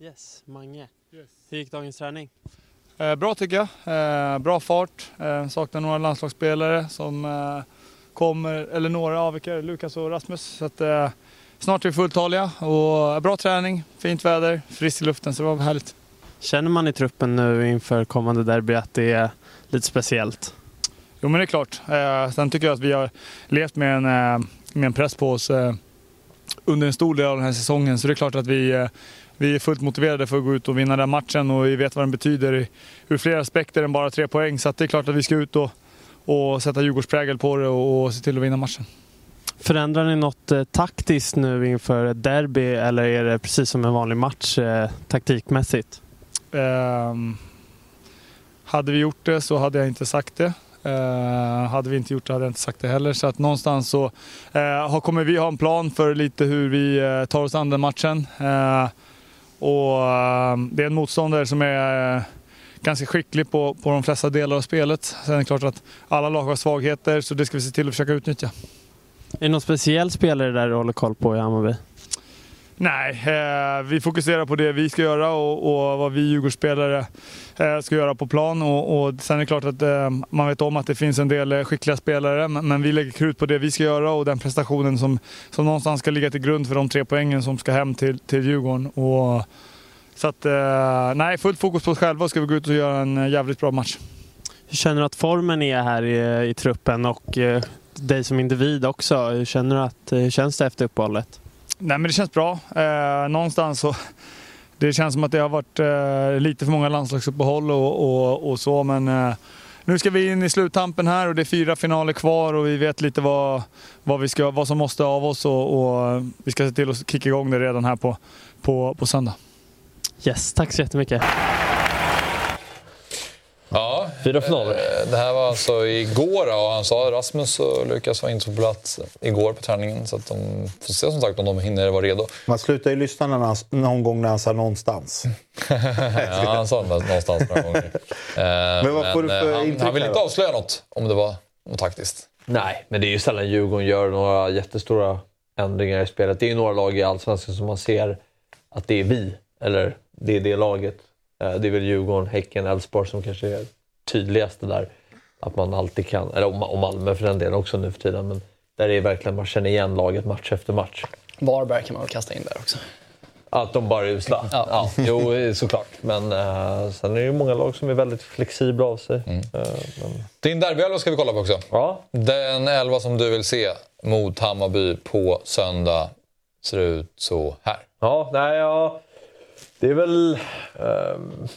Yes, Mange. Hur gick dagens träning? Eh, bra tycker jag. Eh, bra fart. Eh, saknar några landslagsspelare som eh, kommer, eller några avvikare, Lukas och Rasmus. Så att, eh, snart är vi fulltaliga och eh, bra träning, fint väder, friskt i luften så det var härligt. Känner man i truppen nu inför kommande derby att det är lite speciellt? Jo men det är klart. Eh, sen tycker jag att vi har levt med en, med en press på oss eh, under en stor del av den här säsongen. Så det är klart att vi, eh, vi är fullt motiverade för att gå ut och vinna den matchen och vi vet vad den betyder i- ur flera aspekter än bara tre poäng. Så det är klart att vi ska ut och, och sätta Djurgårdsprägel på det och, och se till att vinna matchen. Förändrar ni något eh, taktiskt nu inför ett derby eller är det precis som en vanlig match eh, taktikmässigt? Ehm, hade vi gjort det så hade jag inte sagt det. Eh, hade vi inte gjort det hade jag inte sagt det heller. Så att någonstans så eh, kommer vi ha en plan för lite hur vi eh, tar oss an den matchen. Och, ehm, det är en motståndare som är eh, ganska skicklig på, på de flesta delar av spelet. Sen är det klart att alla lag har svagheter så det ska vi se till att försöka utnyttja. Är det någon speciell spelare där du håller koll på i Hammarby? Nej, eh, vi fokuserar på det vi ska göra och, och vad vi Djurgårdsspelare eh, ska göra på plan. Och, och sen är det klart att eh, man vet om att det finns en del eh, skickliga spelare, men, men vi lägger krut på det vi ska göra och den prestationen som, som någonstans ska ligga till grund för de tre poängen som ska hem till, till Djurgården. Och, så att, eh, nej, fullt fokus på oss själva och ska vi gå ut och göra en eh, jävligt bra match. Hur känner du att formen är här i, i truppen och eh, dig som individ också? Hur känner du att, eh, hur känns det efter uppehållet? Nej, men det känns bra. Eh, någonstans så... Det känns som att det har varit eh, lite för många landslagsuppehåll och, och, och så, men eh, nu ska vi in i sluttampen här och det är fyra finaler kvar och vi vet lite vad, vad, vi ska, vad som måste av oss och, och eh, vi ska se till att kicka igång det redan här på, på, på söndag. Yes, tack så jättemycket. Fyra finaler. eh, det här var alltså igår då, och han sa Rasmus och Lukas var inte på plats igår på träningen. Så att de får se som sagt om de hinner vara redo. Man slutar ju lyssna när han, någon gång när han sa någonstans. Ja, han sa det någonstans några gånger. Eh, vad får du för eh, han, han vill inte avslöja något om det var något taktiskt. Nej, men det är ju sällan Djurgården gör några jättestora ändringar i spelet. Det är ju några lag i Allsvenskan som man ser att det är vi, eller det är det laget. Det är väl Djurgården, Häcken, Elfsborg som kanske är tydligaste där. Att man alltid kan, eller och Malmö för den delen också nu för tiden, men där är verkligen man känner igen laget match efter match. Varberg kan man väl kasta in där också. Att de bara är usla? Ja. jo, såklart. Men eh, sen är det ju många lag som är väldigt flexibla av sig. Mm. Eh, men... Din derbyelva ska vi kolla på också. Ja. Den elva som du vill se mot Hammarby på söndag ser ut så här. Ja, nej, ja. Det är väl... ehm,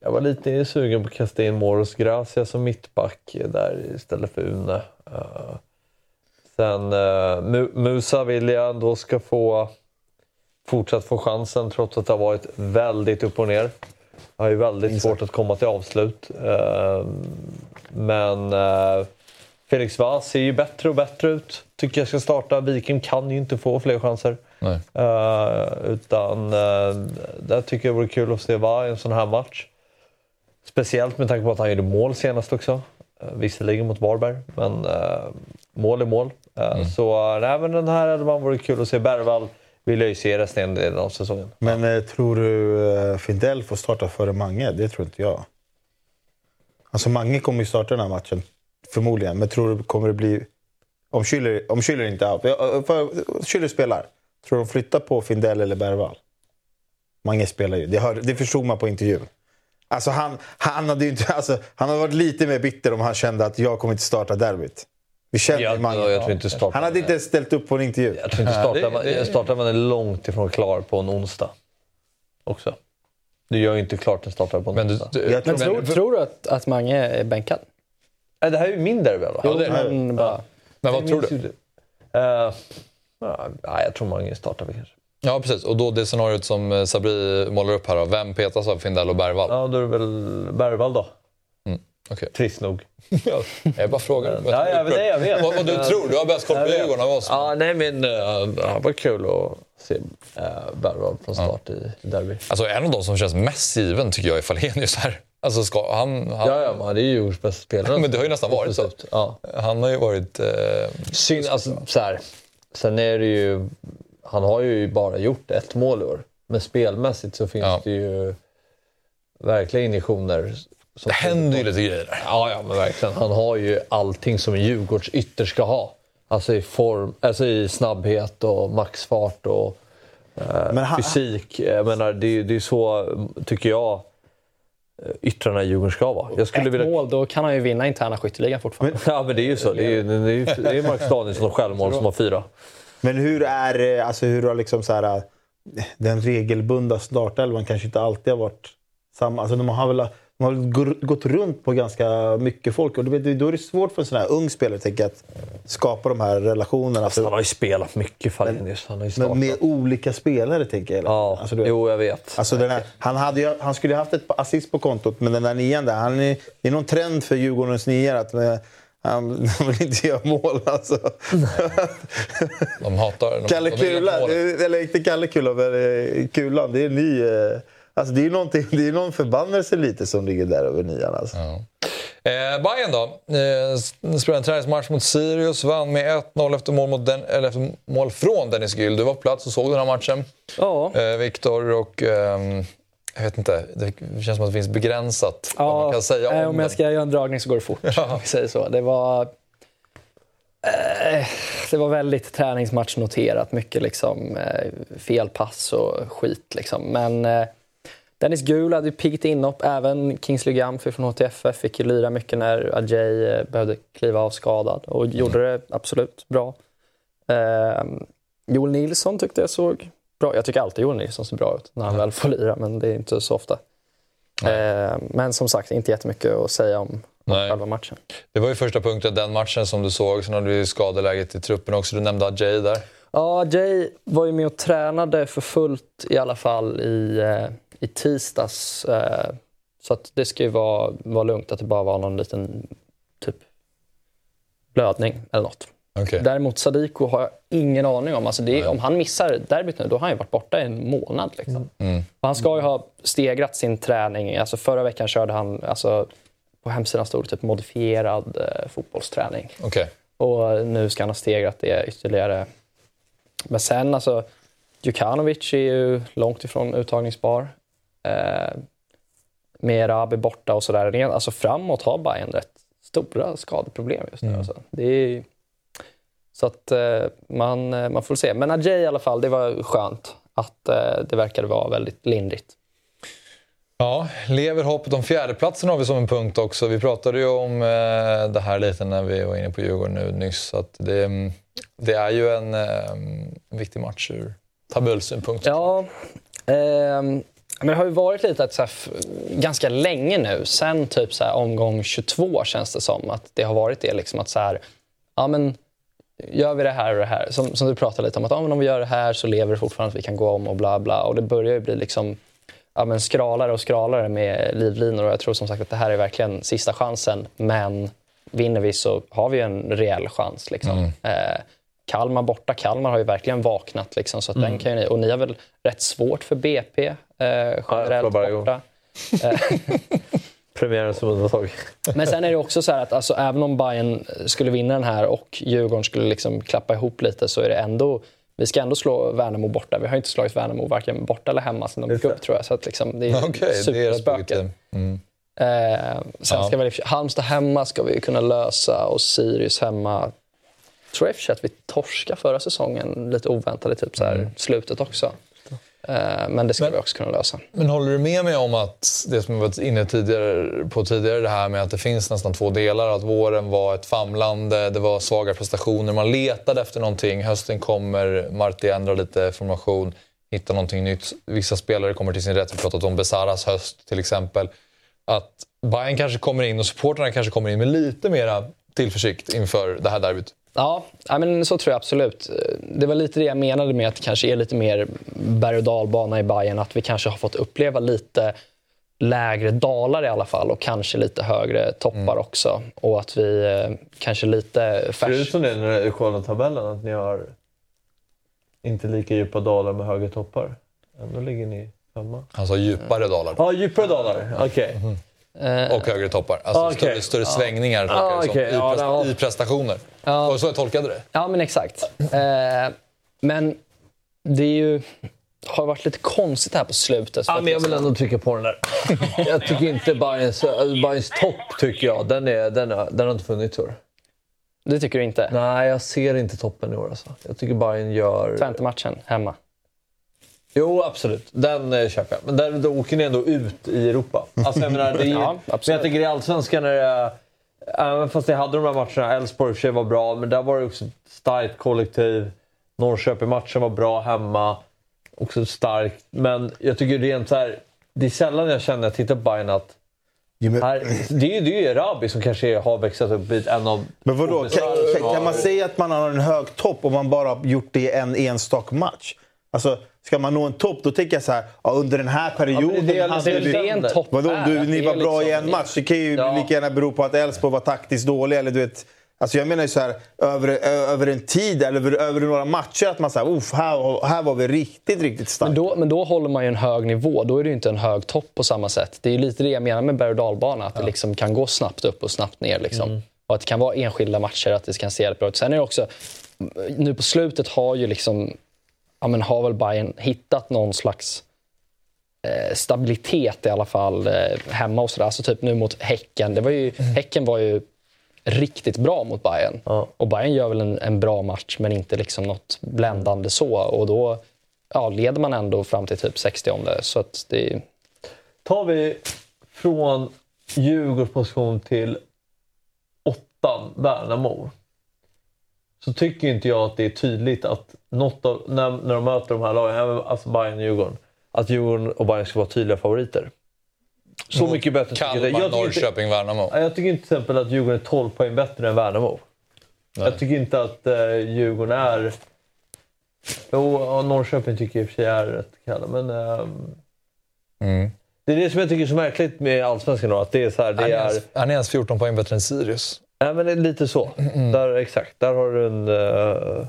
jag var lite sugen på att kasta in Moros Gracia som mittback där istället för Une. Eh, sen uh, Mu- Musa vill jag ändå ska få fortsatt få chansen trots att det har varit väldigt upp och ner. har ju väldigt svårt att komma till avslut. Eh, men Felix Vass ser ju bättre och bättre ut. Tycker jag ska starta. Viking kan ju inte få fler chanser. Nej. Eh, utan uh, där tycker jag det vore kul att se Va i en sån här match. Speciellt med tanke på att han gjorde mål senast också. Uh, visserligen mot Varberg, men eh, mål är mål. Eh, Så uh, nej, men den här hade man vore kul att se. Bergvall vill jag ju se resten av säsongen. Men eh, tror du eh, Findell får starta före Mange? Det tror inte jag. Alltså Mange kommer ju starta den här matchen, förmodligen. Men tror du kommer det bli... Om Schüller, om Schüller inte är out. Eh, Schüller spelar. Tror du de flyttar på Findell eller Bergvall? Mange spelar ju. Det, hörde, det förstod man på intervjun. Alltså han, han, hade ju inte, alltså, han hade varit lite mer bitter om han kände att jag kommer inte starta derbyt. Vi känner Ja, ju Mange. jag tror inte starta- han hade inte ställt upp på en intervju. Jag tror inte startar, man, startar man är långt ifrån klar på en onsdag. Också. Du gör ju inte klart en startare på en Men du- onsdag. du- Men tror, tror du att, att Mange är bänkad? Det här är ju min derby va? Jo, men bara... Men vad tror du? Uh, ja, jag tror Mange startar väl kanske. Ja, precis. Och då det scenariot som eh, Sabri målar upp här då. Vem petas av Findell och Bergvall? Ja, då är det väl Bergvall då. Okej. Trist nog. Jag bara frågar. Ja, ja, det jag vet. Vad, vad du tror? Du har bäst koll på Jag. Djurgården av oss. Ja, nej men uh, ja, vad kul att se uh, Bergvall från start i derby. Alltså en av de som känns mest given tycker jag är Falenius här. Alltså ska, han, han, Ja, ja, men det är ju Djurgårdens bästa spelare. Men det har ju nästan varit så. Ja. Han har ju varit... Eh, Synd, alltså så här. Sen är det ju... Han har ju bara gjort ett mål i år. Men spelmässigt så finns det ju verkliga injektioner. Det händer ju lite grejer där. Ja, ja, men verkligen. Han har ju allting som en Djurgårds ytter ska ha. Alltså i, form, alltså i snabbhet och maxfart och eh, Men han- fysik. Jag menar, det, är- det är så, tycker jag, eh, yttrarna i Djurgården ska vara. Jag skulle Ett vilja... mål, då kan han ju vinna interna skytteligan fortfarande. Ja, men det är ju så. Det är, ju- det är, det är Marcus Danielsson och självmål som har fyra. Men hur är eh, alltså hur har liksom så här, eh, den regelbundna startelvan kanske inte alltid har varit samma. Alltså de har väl, de har gått runt på ganska mycket folk och då är det svårt för en sån här ung spelare tänker jag, att skapa de här relationerna. Alltså, han har ju spelat mycket. Han har startat. men med olika spelare tänker jag. Ja, alltså, du jo jag vet. Alltså här, han, hade ju, han skulle haft ett assist på kontot, men den där nian där. Han är, det är någon trend för Djurgårdens nior eh, han han vill inte göra mål. Alltså. De hatar... De, Kalle de Kula, det- eller inte Kalle Kula, men eh, Kulan. Det är en ny... eh, Alltså det är, någonting, det är någon förbannelse lite som ligger där över nian. Alltså. Eh, Bayern då. Eh, spelade en träningsmatch mot Sirius, vann med 1-0 efter mål, mot den, eller efter mål från Dennis Gyll. Du var på plats och såg den här matchen. Ja. Eh, Viktor och... ehm, jag vet inte, det känns som att det finns begränsat vad man kan säga om eh, om jag ska göra en dragning så går det fort. Om vi säger så. Det var... Eh, det var väldigt träningsmatchnoterat. Mycket liksom, eh, felpass och skit. Liksom. Men eh, Dennis Gul hade ju piggt inhopp. Även Kingsley Gamfi från HTFF fick ju lira mycket när Ajay eh, behövde kliva av skadad. Och gjorde det absolut bra. Eh, Joel Nilsson tyckte jag såg bra Jag tycker alltid Joel Nilsson ser bra ut när han väl får lira, men det är inte så ofta. Eh, men som sagt, inte jättemycket att säga om, Nej. själva matchen. Det var ju första punkten, den matchen som du såg. Sen hade du ju skadeläget i truppen också. Du nämnde Ajay där. Ja, Jay var ju med och tränade för fullt i alla fall i, eh, i tisdags. Eh, så att det ska ju vara, vara lugnt att det bara var någon liten typ blödning eller något. Okej. Däremot Sadiko har jag ingen aning om. Alltså det är, om han missar derbyt nu, då har han ju varit borta i en månad. Liksom. Mm. Och han ska ju ha stegrat sin träning. Alltså förra veckan körde han, alltså, på hemsidan stod det typ modifierad eh, fotbollsträning. Okej. Och nu ska han ha stegrat det ytterligare. Men sen, alltså, Djukanovic är ju långt ifrån uttagningsbar. Eh, Merab är borta och sådär. Alltså framåt har Bayern rätt stora skadeproblem just nu. Mm. Alltså. Det är, så att eh, man, eh, man får se. Men Ajay i alla fall, det var skönt att eh, det verkade vara väldigt lindrigt. Ja, lever hoppet om fjärdeplatsen har vi som en punkt också. Vi pratade ju om eh, det här lite när vi var inne på Djurgården nu nyss. Så att det, det är ju en, eh, viktig match ur tabellsynpunkt. Ja, ehm, Men det har ju varit lite att så här, ganska länge nu, sen typ så här, omgång 22 känns det som, att det har varit det. Liksom, att så här, ja men gör vi det här och det här. Som, som du pratade lite om, att ja, men om vi gör det här så lever det fortfarande att vi kan gå om och bla bla. Och det börjar ju bli liksom ja, men skralare och skralare med livlinor och jag tror som sagt att det här är verkligen sista chansen. Men vinner vi så har vi en reell chans. Liksom. Mm. Eh, Kalmar borta. Kalmar har ju verkligen vaknat. Liksom, så att Mm. den kan ni, och ni har väl rätt svårt för BP eh, generellt igång. borta. Premiären som undantag. men sen är det också så här att alltså, även om Bayern skulle vinna den här och Djurgården skulle liksom klappa ihop lite så är det ändå vi ska ändå slå Värnamo borta. Vi har inte slagit Värnamo varken borta eller hemma sen de gick upp tror jag. Så att liksom, det är Okej, det är rätt superspöke. mycket. Mm. Eh, sen Ja. ska väl, Halmstad hemma ska vi kunna lösa och Sirius hemma. Tror jag att vi torskade förra säsongen lite oväntat i typ så här Mm. slutet också. Eh, men det ska vi också kunna lösa. Men håller du med mig om att det som vi varit inne tidigare, på tidigare, det här med att det finns nästan två delar. Att våren var ett famlande, det var svaga prestationer, man letade efter någonting. Hösten kommer, Marti ändrar lite formation, hittar någonting nytt. Vissa spelare kommer till sin rätt. Vi pratat om Besaras höst till exempel. Att Bayern kanske kommer in och supportrarna kanske kommer in med lite mera tillförsikt inför det här derbyt. Ja, men så tror jag absolut. Det var lite det jag menade med att det kanske är lite mer berg och dalbana i Bayern. Att vi kanske har fått uppleva lite lägre dalar i alla fall och kanske lite högre toppar Mm. också. Och att vi eh, kanske lite Ser det ut färs... som det när du kollar tabellen? Att ni har inte lika djupa dalar med högre toppar? Ändå ligger ni femma. Alltså djupare dalar. Ja, djupare dalar. Okej. Eh, Och högre toppar. Alltså Ah, okej. större, större svängningar tolkar jag Ah, okej. i, Ja, presta- ja. i prestationer. Ja. Och så jag tolkade det. Ja, men exakt. Eh, men det är ju, har varit lite konstigt här på slutet. Ja, men jag vill ändå trycka på den där. Jag tycker inte Bayerns, Bayerns topp, tycker jag, den, är, den, är, den har inte funnits i år. Det tycker du inte? Nej, jag ser inte toppen i år. Alltså. Jag tycker Bayern gör... Twente-matchen hemma. Jo, absolut. Den eh, köper jag. Men där, då åker ni ändå ut i Europa. Alltså, jag menar, det är, Ja, men absolut. jag tycker i Allsvenskan är det... Även fast ni hade de här matcherna, Elfsborg i och för sig var bra, men där var det också ett starkt kollektiv. Norrköping-matchen var bra hemma. Också starkt. Men jag tycker rent så här... Det är sällan jag känner när jag tittar på Bayern att Jo, men- här, det, är, det är ju Erabi som kanske har växlat upp blivit en av... Men vadå, kan, kan, kan man säga att man har en hög topp om man bara har gjort det i en enstaka match? Alltså, ska man nå en topp, då tänker jag så här, ja, under den här perioden... Ja, det är- det är det en topp Vadå, är, du, ni var är bra i liksom- en match. Det kan ju Ja. lika gärna bero på att Elfsborg var taktiskt dåliga. Eller du vet, alltså jag menar ju så här, över, över en tid eller över, över några matcher, att man säger, Uff, här, här var vi riktigt, riktigt starka. Men då, men då håller man ju en hög nivå. Då är det ju inte en hög topp på samma sätt. Det är ju lite det jag menar med berg och dalbana. Att det liksom kan gå snabbt upp och snabbt ner. Liksom. Och att det kan vara enskilda matcher, att det kan se jävligt bra ut. Sen är det också, nu på slutet har ju liksom, ja men har väl Bayern hittat någon slags eh, stabilitet i alla fall eh, hemma och sådär. Alltså typ nu mot Häcken. Det var ju, Häcken var ju riktigt bra mot Bayern. Ja. Och Bayern gör väl en, en bra match, men inte liksom något bländande så. Och då ja, leder man ändå fram till typ 60 om det. Så att det Tar vi från Djurgårds position till åttan, Värnamo. Så tycker inte jag att det är tydligt att något av, när, när de möter de här lagen, alltså Bayern och Djurgården, att Djurgården och Bayern ska vara tydliga favoriter. Så Mot mycket bättre tycker jag. Kalmar, Jag tycker inte- Norrköping, Värnamo. Ja, Jag tycker inte till exempel att Djurgården är 12 poäng bättre än Värnamo. Jag tycker inte att eh, Djurgården är... Jo, ja, Norrköping tycker jag i och för sig är rätt kalla, men... ehm, Mm. det är det som jag tycker är så märkligt med Allsvenskan då, att det är så här, Är det är... ens- Är ens 14 poäng bättre än Sirius? Nej, men det är lite så. Där, exakt. Där har du en eh,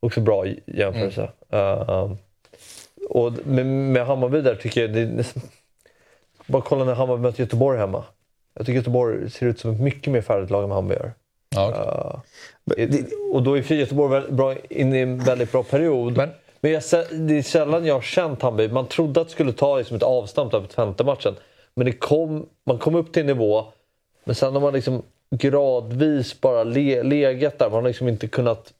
också bra jämförelse. Eh, och med, med Hammarby där tycker jag... Det bara kolla när Hammarby möter Göteborg hemma. Jag tycker Göteborg ser ut som ett mycket mer färdigt lag än vad Hammarby gör. Ja, okej. Eh, och då är Göteborg bra, in i en väldigt bra period. Men- Men jag, det är sällan jag har känt Hammarby. Man trodde att det skulle ta liksom ett avstamp där på femte matchen. Men det kom, man kom upp till en nivå, men sen har man liksom gradvis bara le, legat där. Man har liksom inte kunnat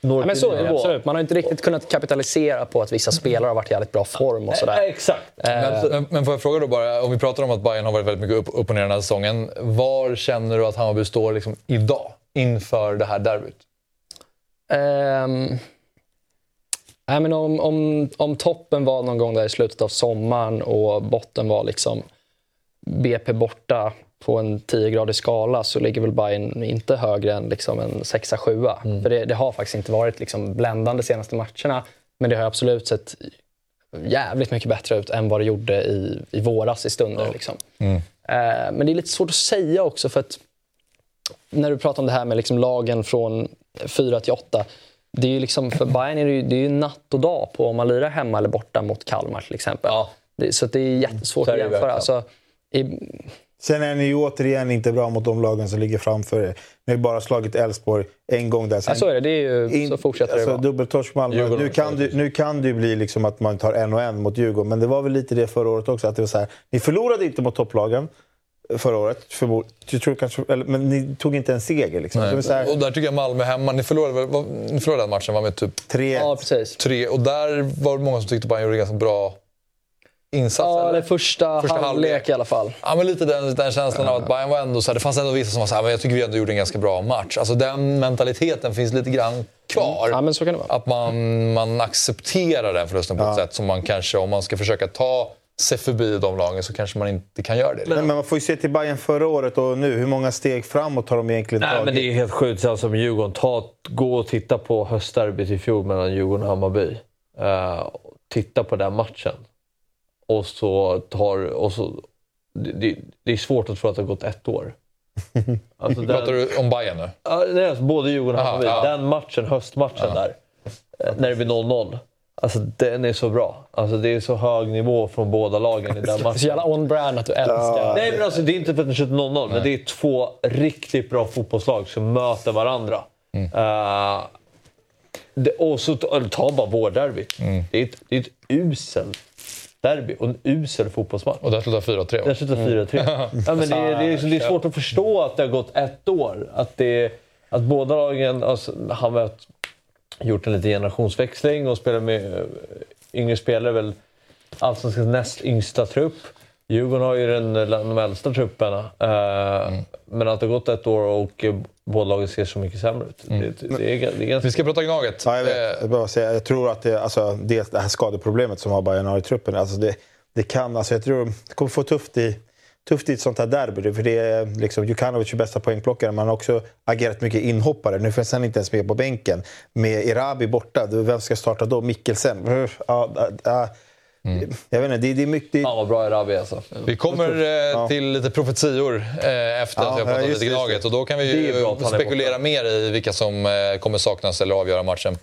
nå Ja, men så nivå. absolut. Man har inte riktigt kunnat kapitalisera på att vissa spelare har varit i jävligt bra form och Eh, sådär. Exakt. Men, men, men får jag fråga då bara, om vi pratar om att Bayern har varit väldigt mycket upp, upp och ner den här säsongen. Var känner du att Hammarby står liksom idag, inför det här derbyt? Ehm, Nej, men om, om, om toppen var någon gång där i slutet av sommaren och botten var liksom BP borta på en 10-gradig skala så ligger väl Bayern inte högre än liksom en 6-7. För det, det har faktiskt inte varit liksom bländande de senaste matcherna. Men det har absolut sett jävligt mycket bättre ut än vad det gjorde i, i våras i stunder. Liksom. Mm. Eh, men det är lite svårt att säga också för att när du pratar om det här med liksom lagen från 4 till 8. Det är ju liksom, för Bayern är det ju, det är ju natt och dag på om man lirar hemma eller borta mot Kalmar till exempel. Det, så det är jättesvårt Så är att jämföra. verkligen. Alltså, i, Sen är ni ju återigen inte bra mot de lagen som ligger framför er. Ni har bara slagit Elfsborg en gång där. Sen, ja, så är det. det är ju, så fortsätter alltså, det vara. Dubbeltorsk Malmö. Djurgården Nu kan, det, nu kan det ju bli liksom att man tar en och en mot Djurgården. Men det var väl lite det förra året också. Att det var så här, ni förlorade inte mot topplagen förra året. Förmod, jag tror kanske, eller, men ni tog inte en seger. Liksom. Var här, Och där tycker jag Malmö hemma, ni förlorade, vad- ni förlorade den matchen va, med typ tre, Ja, precis. tre. Och där var det många som tyckte Bayern gjorde en ganska bra insats. Ja, eller? det första, Första halvlek, halvlek. i alla fall. Ja, men lite den, den känslan av att Bayern var ändå så här, det fanns ändå vissa som var så här, men jag tycker vi ändå gjorde en ganska bra match. Alltså den mentaliteten finns lite grann kvar. Ja, men så kan det vara. Att man, man accepterar den förlusten på ett sätt som man kanske, om man ska försöka ta sig förbi de lagen så kanske man inte kan göra det. Men man får ju se till Bayern förra året och nu. Hur många steg framåt har de egentligen Nej, tagit? men det är helt sjukt. Alltså med Djurgården, ta, gå och titta på höstderbyt i fjol mellan Djurgården och Hammarby. Eh, titta på den matchen. Och så tar... Och så, det, det, det är svårt att tro att det har gått ett år. Alltså den- Pratar du om Bayern nu? Ja, nej, alltså både Djurgården och Aha, Hammarby. Den matchen, höstmatchen där, eh, när det blir 0-0. Alltså den är så bra. Alltså det är så hög nivå från båda lagen i den Det är så matchen. jävla on-brand att du älskar. Nej men alltså det är inte för att den skjuter 0-0, men det är två riktigt bra fotbollslag som möter varandra. Eh, det, och så ta, eller ta bara vårderbyt. Det, är ett, det är ett usel derby och en usel fotbollsmatch. Och där slutar 4-3 va? Den slutar 4-3. ja, men det, är, det, är, det är svårt att förstå att det har gått ett år. Att, det, att båda lagen alltså, har mött, gjort en liten generationsväxling och spelar med eh, yngre spelare. Väl allsvenskans näst yngsta trupp. Djurgården har ju den, de äldsta trupperna. Eh, Men att det har gått ett år och eh, båda lagen ser så mycket sämre ut. Det, det, det, är, det är ganska... Vi ska prata Gnaget. Ja, jag, vet. Jag, bara säga, jag tror att det, alltså, det, det här skadeproblemet som har Bayern har i truppen, alltså det, det kan, alltså jag tror det kommer få tufft i, tufft i ett sånt här derby. För det är liksom, Djukanovic är bästa poängplockare, men han har också agerat mycket inhoppare. Nu finns han inte ens med på bänken. Med Irabi borta, vem ska starta då? Mikkelsen? Ja, ja, ja. Jag vet inte, det, det är mycket... Fan vad bra är Rabi alltså. Vi kommer eh, till lite profetior eh, efter Ja, att vi har pratat ja, just lite det, Gnaget. det. Och då kan vi Det ju spekulera mer i vilka som eh, kommer saknas eller avgöra matchen.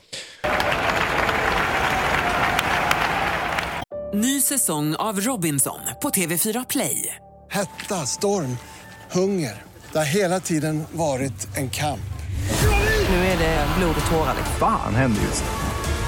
Ny säsong av Robinson på TV4 Play. Hetta, storm, hunger. Det har hela tiden varit en kamp. Nu är det blod och tårar. liksom. Fan händer just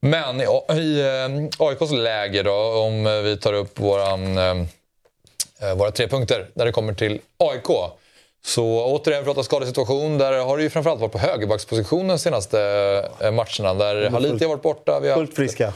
Men i, eh, AIKs läger då, om eh, vi tar upp våran, eh, våra tre punkter när det kommer till AIK. Så återigen pratar skadesituation. Där har det ju framförallt varit på högerbackspositionen de senaste matcherna. Där Haliti har varit borta. Vi har Fullt friska.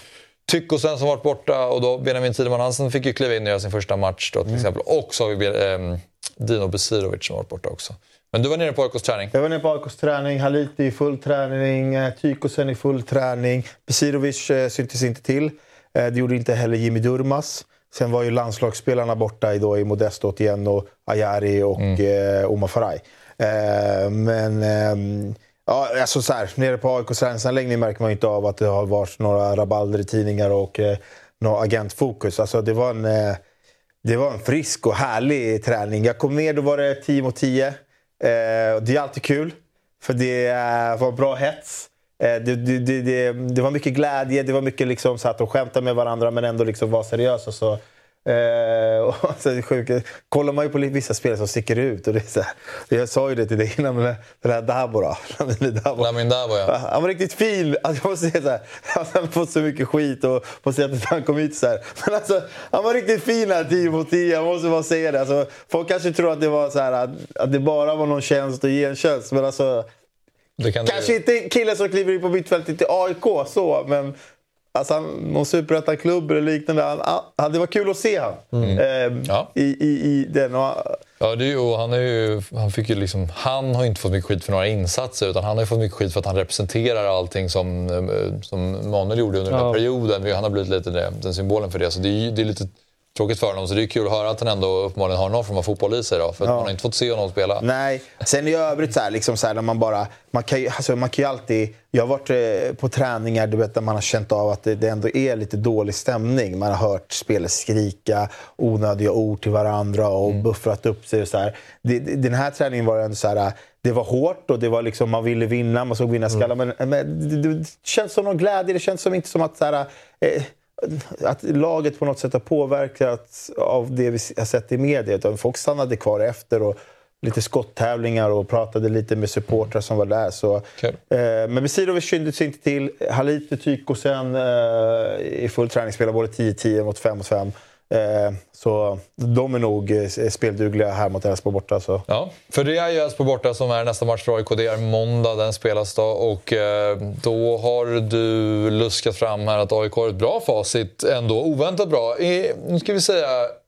Tyckosen som varit borta och då Benjamin Tideman Hansen fick ju kliva in och göra sin första match då, till exempel. Och så har vi Dino Besirovic som varit borta också. Men du var nere på AIKs träning. Jag var nere på AIKs träning, Haliti i full träning, eh, Tykosen i full träning. Besirovic eh, syntes inte till. Eh, det gjorde inte heller Jimmy Durmas. Sen var ju landslagsspelarna borta i, då, i Modesto Otieno, Ayari och eh, Omar Faraj. Eh, men ehm, ja, alltså så här, nere på AIKs träningsanläggning märker man ju inte av att det har varit några rabalder i tidningar och eh, något agentfokus. Alltså det var en... Eh, det var en frisk och härlig träning. Jag kom ner, då var det 10 mot 10. Eh, det är alltid kul, för det eh, var bra hets. det, det, det, det, det var mycket glädje, det var mycket liksom så att de skämtade med varandra men ändå liksom var seriösa. Så, Eh, och så är det sjukt. Kollar man ju på vissa spelare som sticker ut. Och det är så här, jag sa ju det till dig innan, men den här Dabo då. Lamin Dabo, ja. Han var riktigt fin. Alltså, jag måste säga så här, han har fått så mycket skit och på sättet han kom hit så här. Men alltså, han var riktigt fin här 10 mot 10. Jag måste bara säga det. Alltså, folk kanske tror att det var så här, att, att det bara var någon tjänst och gentjänst. Men alltså, kanske det... inte killen som kliver in på mittfältet i AIK så, men Alltså han, någon superettan-klubb eller liknande. Han, han, det var kul att se honom mm. eh, ja. i, i, i den. Och, ja, det är ju, han, är ju, han, fick ju liksom, han har ju inte fått mycket skit för några insatser utan han har fått mycket skit för att han representerar allting som, eh, som Manuel gjorde under ja. den här perioden. Han har blivit lite den symbolen för det. Så det är, det är lite tråkigt för honom. Så det är kul att höra att han ändå uppenbarligen har någon form av fotboll i sig. Då, för ja. man har inte fått se honom spela. Nej, sen i övrigt så här, liksom så här, när man bara... Man kan, ju, alltså, man kan ju alltid... Jag har varit eh, på träningar du vet, där man har känt av att det, det ändå är lite dålig stämning. Man har hört spelare skrika onödiga ord till varandra och mm. buffrat upp sig. Och så här. Det, den här träningen var ändå så här... Det var hårt och det var liksom, man ville vinna, man såg vinnarskalle. Mm. Men, men det, det, känns som någon glädje. Det känns som inte som att... Så här, eh, att laget på något sätt har påverkats av det vi har sett i media. Utan folk stannade kvar efter och lite skotttävlingar och pratade lite med supportrar som var där. Så, okay. eh, men Besirovic syntes inte till. Halit Tykosen eh, i full träning spelar både 10-10 mot 5 mot 5. Eh, så de är nog eh, speldugliga här mot Elfsborg borta. Så. Ja, för det är ju Elfsborg borta som är nästa match för AIK. Det är måndag den spelas då. Och eh, då har du luskat fram här att AIK har ett bra facit ändå. Oväntat bra. I, nu ska vi säga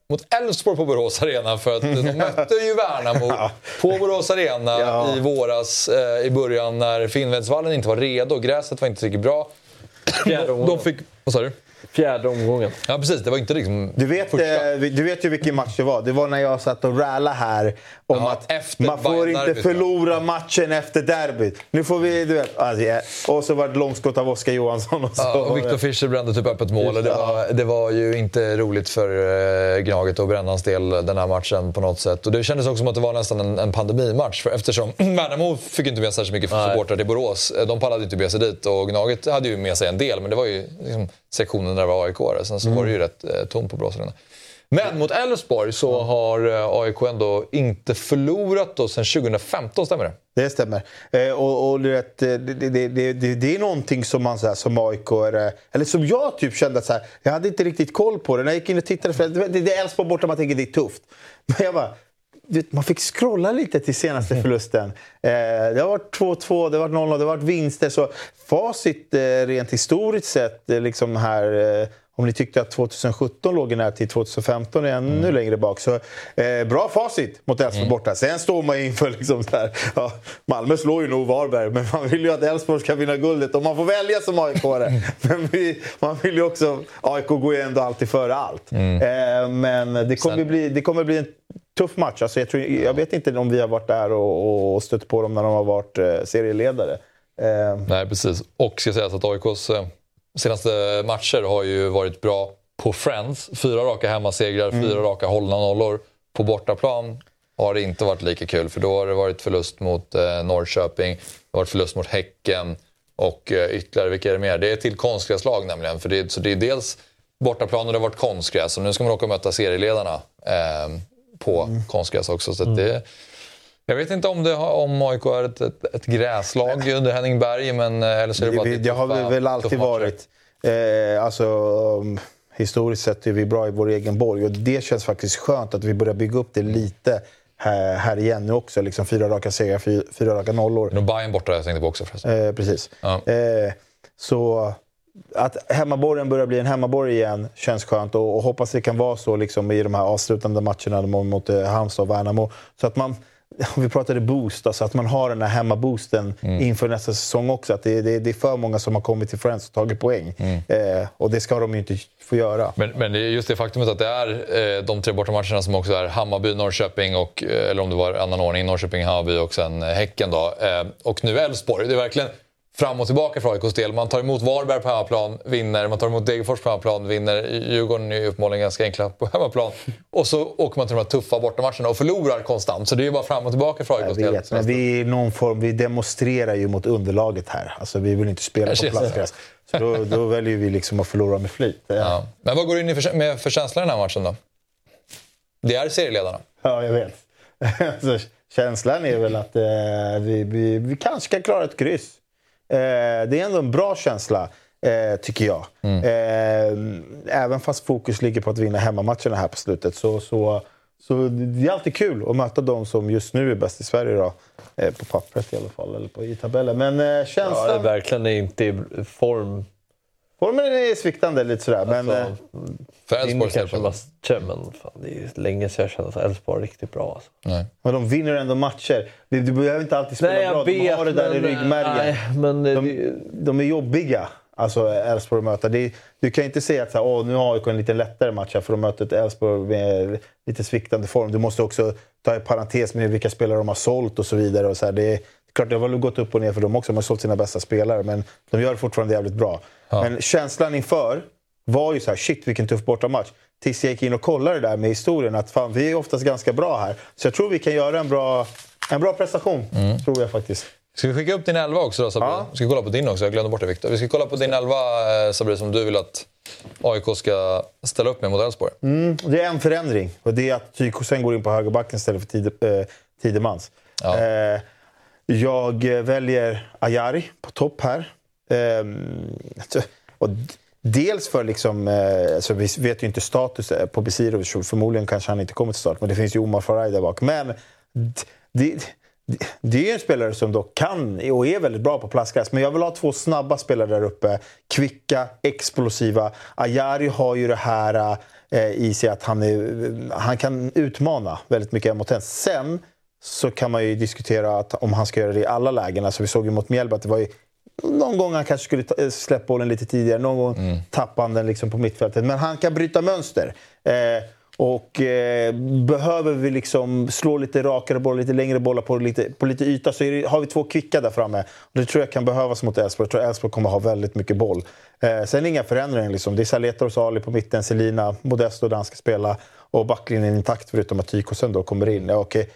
mot Elfsborg på Borås Arena för att de mötte ju Värnamo på Borås Arena ja. i våras i början när Finnvedsvallen inte var redo. Gräset var inte riktigt bra. De, de fick... Vad sa du? Fjärde omgången. Ja, precis. Det var inte liksom du vet, första. Eh, du vet ju vilken match det var. Det var när jag satt och rallade här om ja, att man får inte förlora matchen efter derbyt. Nu får vi... Du vet, alltså, ja. Och så var det långskott av Oskar Johansson. Och, så ja, och Victor Fischer brände typ öppet mål. Det var, det var ju inte roligt för uh, Gnaget och Brännans del den här matchen på något sätt. Och det kändes också som att det var nästan en, en pandemimatch. För eftersom Värnamo fick inte med särskilt mycket supportrar till Borås. De pallade inte med sig dit och Gnaget hade ju med sig en del. Men det var ju liksom, sektionen där det var AIK. Sen så mm. var det ju rätt eh, tomt på Brasarena. Men mot Elfsborg så har eh, AIK ändå inte förlorat då sedan 2015, stämmer det? Det stämmer. Eh, och, och vet, det, det, det, det, är någonting som man så här, som AIK är, eller som jag typ kände att så här, jag hade inte riktigt koll på det. När jag gick in och tittade, för det, det är Elfsborg borta, man tänker det är tufft. Men jag bara, man fick scrolla lite till senaste förlusten. Eh, det har varit 2-2, det har varit 0 det har varit vinster. Så facit eh, rent historiskt sett, eh, liksom här, om ni tyckte att 2017 låg nära till 2015 är ännu mm. längre bak. Så eh, bra facit mot Elfsborg mm. borta. Sen står man inför liksom så här, ja, Malmö slår ju nog Varberg, men man vill ju att Elfsborg ska vinna guldet. Och man får välja som aik Men vi, man vill ju också... AIK går ju ändå alltid före allt. Mm. Eh, men det kommer, bli, det kommer bli en tuff match. Alltså jag, tror, jag vet inte om vi har varit där och, och stött på dem när de har varit eh, serieledare. Eh. Nej, precis. Och ska sägas att AIKs eh, senaste matcher har ju varit bra på Friends. Fyra raka hemmasegrar, mm. fyra raka hållna nollor. På bortaplan har det inte varit lika kul för då har det varit förlust mot eh, Norrköping, det har varit förlust mot Häcken och eh, ytterligare, vilka är det mer? Det är till konstgräslag nämligen. För det, så det är dels bortaplan och det har varit konstgräs och nu ska man åka och möta serieledarna. Eh, på mm. konstgräs också. Så mm. det, jag vet inte om, det, om AIK är ett, ett, ett gräslag under Henning Berg, men eh, eller så är det bara det, det har vi väl alltid varit. Eh, alltså, um, historiskt sett är vi bra i vår egen borg och det känns faktiskt skönt att vi börjar bygga upp det lite här, här igen nu också. Liksom fyra raka segrar, fyra, fyra raka nollor. Nu Bayern borta jag tänkte på också förresten. Eh, precis. Ja. Eh, så att hemmaborgen börjar bli en hemmaborg igen känns skönt och, och hoppas det kan vara så liksom, i de här avslutande matcherna mot eh, Halmstad och Värnamo. Så att man, vi pratade boost, alltså att man har den här hemmaboosten mm. inför nästa säsong också. Att det, det, det, är för många som har kommit till Friends och tagit poäng. Mm. Eh, och det ska de ju inte få göra. Men, men just det faktumet att det är eh, de tre bortamatcherna som också är Hammarby, Norrköping och, eh, eller om det var annan ordning, Norrköping, Hammarby och sen eh, Häcken då. Eh, och nu Elfsborg. Det är verkligen fram och tillbaka för AIKs del. Man tar emot Varberg på hemmaplan, vinner. Man tar emot Degerfors på hemmaplan, vinner. Djurgården är ju uppenbarligen ganska enkla på hemmaplan. Och så åker man till de här tuffa bortamatcherna och förlorar konstant. Så det är ju bara fram och tillbaka för AIKs del. vet, men vi, någon form, vi demonstrerar ju mot underlaget här. Alltså, vi vill inte spela på plastgräs. Så då, då väljer vi liksom att förlora med flit. Ja, Ja. Men vad går du in för, med för känsla i den här matchen då? Det är serieledarna. ja jag vet. alltså, känslan är väl att eh, vi, vi, vi kanske kan klara ett kryss. Eh, det är ändå en bra känsla, eh, tycker jag. Eh, även fast fokus ligger på att vinna hemmamatcherna här på slutet så, så, så det är alltid kul att möta de som just nu är bäst i Sverige. Då. Eh, på pappret i alla fall, eller på, i tabellen. Men eh, Ja, känslan... det är verkligen inte i form. Formen är sviktande lite sådär. Men, eh, För del. kanske men fan, det är ju länge sedan jag kände att Elfsborg var riktigt bra. Alltså. Nej. men de vinner ändå matcher. Du, du behöver inte alltid spela bra. de har det där i ryggmärgen. Nej, men det, De, de är jobbiga, alltså Elfsborg att möta. Det, du kan inte säga att så här, Åh, nu har AIK en lite lättare match här för de möter ett Elfsborg med lite sviktande form. Du måste också ta i parentes med vilka spelare de har sålt och så vidare. Och så här, det, är klart, det har väl gått upp och ner för dem också. De har sålt sina bästa spelare, men de gör det fortfarande jävligt bra. Men känslan inför var ju så här, shit vilken tuff bortamatch. Tills jag gick in och kollade det där med historien, att fan, vi är oftast ganska bra här. Så jag tror vi kan göra en bra, en bra prestation, tror jag faktiskt. Ska vi skicka upp din elva också då Sabri? Ja. Vi ska kolla på din också, jag glömde bort det Viktor. Vi ska kolla på din elva eh, Sabri som du vill att AIK ska ställa upp med mot Elfsborg. Mm, det är en förändring och det är att Tyko sen går in på högerbacken istället för eh, Tidemans. Ja. Eh, jag eh, väljer Ajari på topp här. Ehm, alltså, och dels för liksom, eh, alltså vi vet ju inte status eh, på Besirovic, förmodligen kanske han inte kommer till start, men det finns ju Omar Faraj där bak. Men det, det, är ju en spelare som då kan och är väldigt bra på plastgräs. Men jag vill ha två snabba spelare där uppe. Kvicka, explosiva. Ajari har ju det här eh, i sig att han, är, han kan utmana väldigt mycket mot en. Sen så kan man ju diskutera att, om han ska göra det i alla lägen. Alltså vi såg ju mot Mjällby att det var ju någon gång han kanske skulle eh, släppa bollen lite tidigare. Någon gång tappade han den liksom på mittfältet. Men han kan bryta mönster. Eh, och eh, behöver vi liksom slå lite rakare bollar, lite längre bollar på lite, på lite yta så det, har vi två kvicka där framme. Och det tror jag kan behövas mot Elfsborg. Jag tror Elfsborg kommer ha väldigt mycket boll. Eh, sen inga förändringar. Liksom. Det är Saletor och Sali på mitten, Selina, Modesto där han ska spela och backlinjen intakt förutom att Tykosen då kommer in. Ja, okej.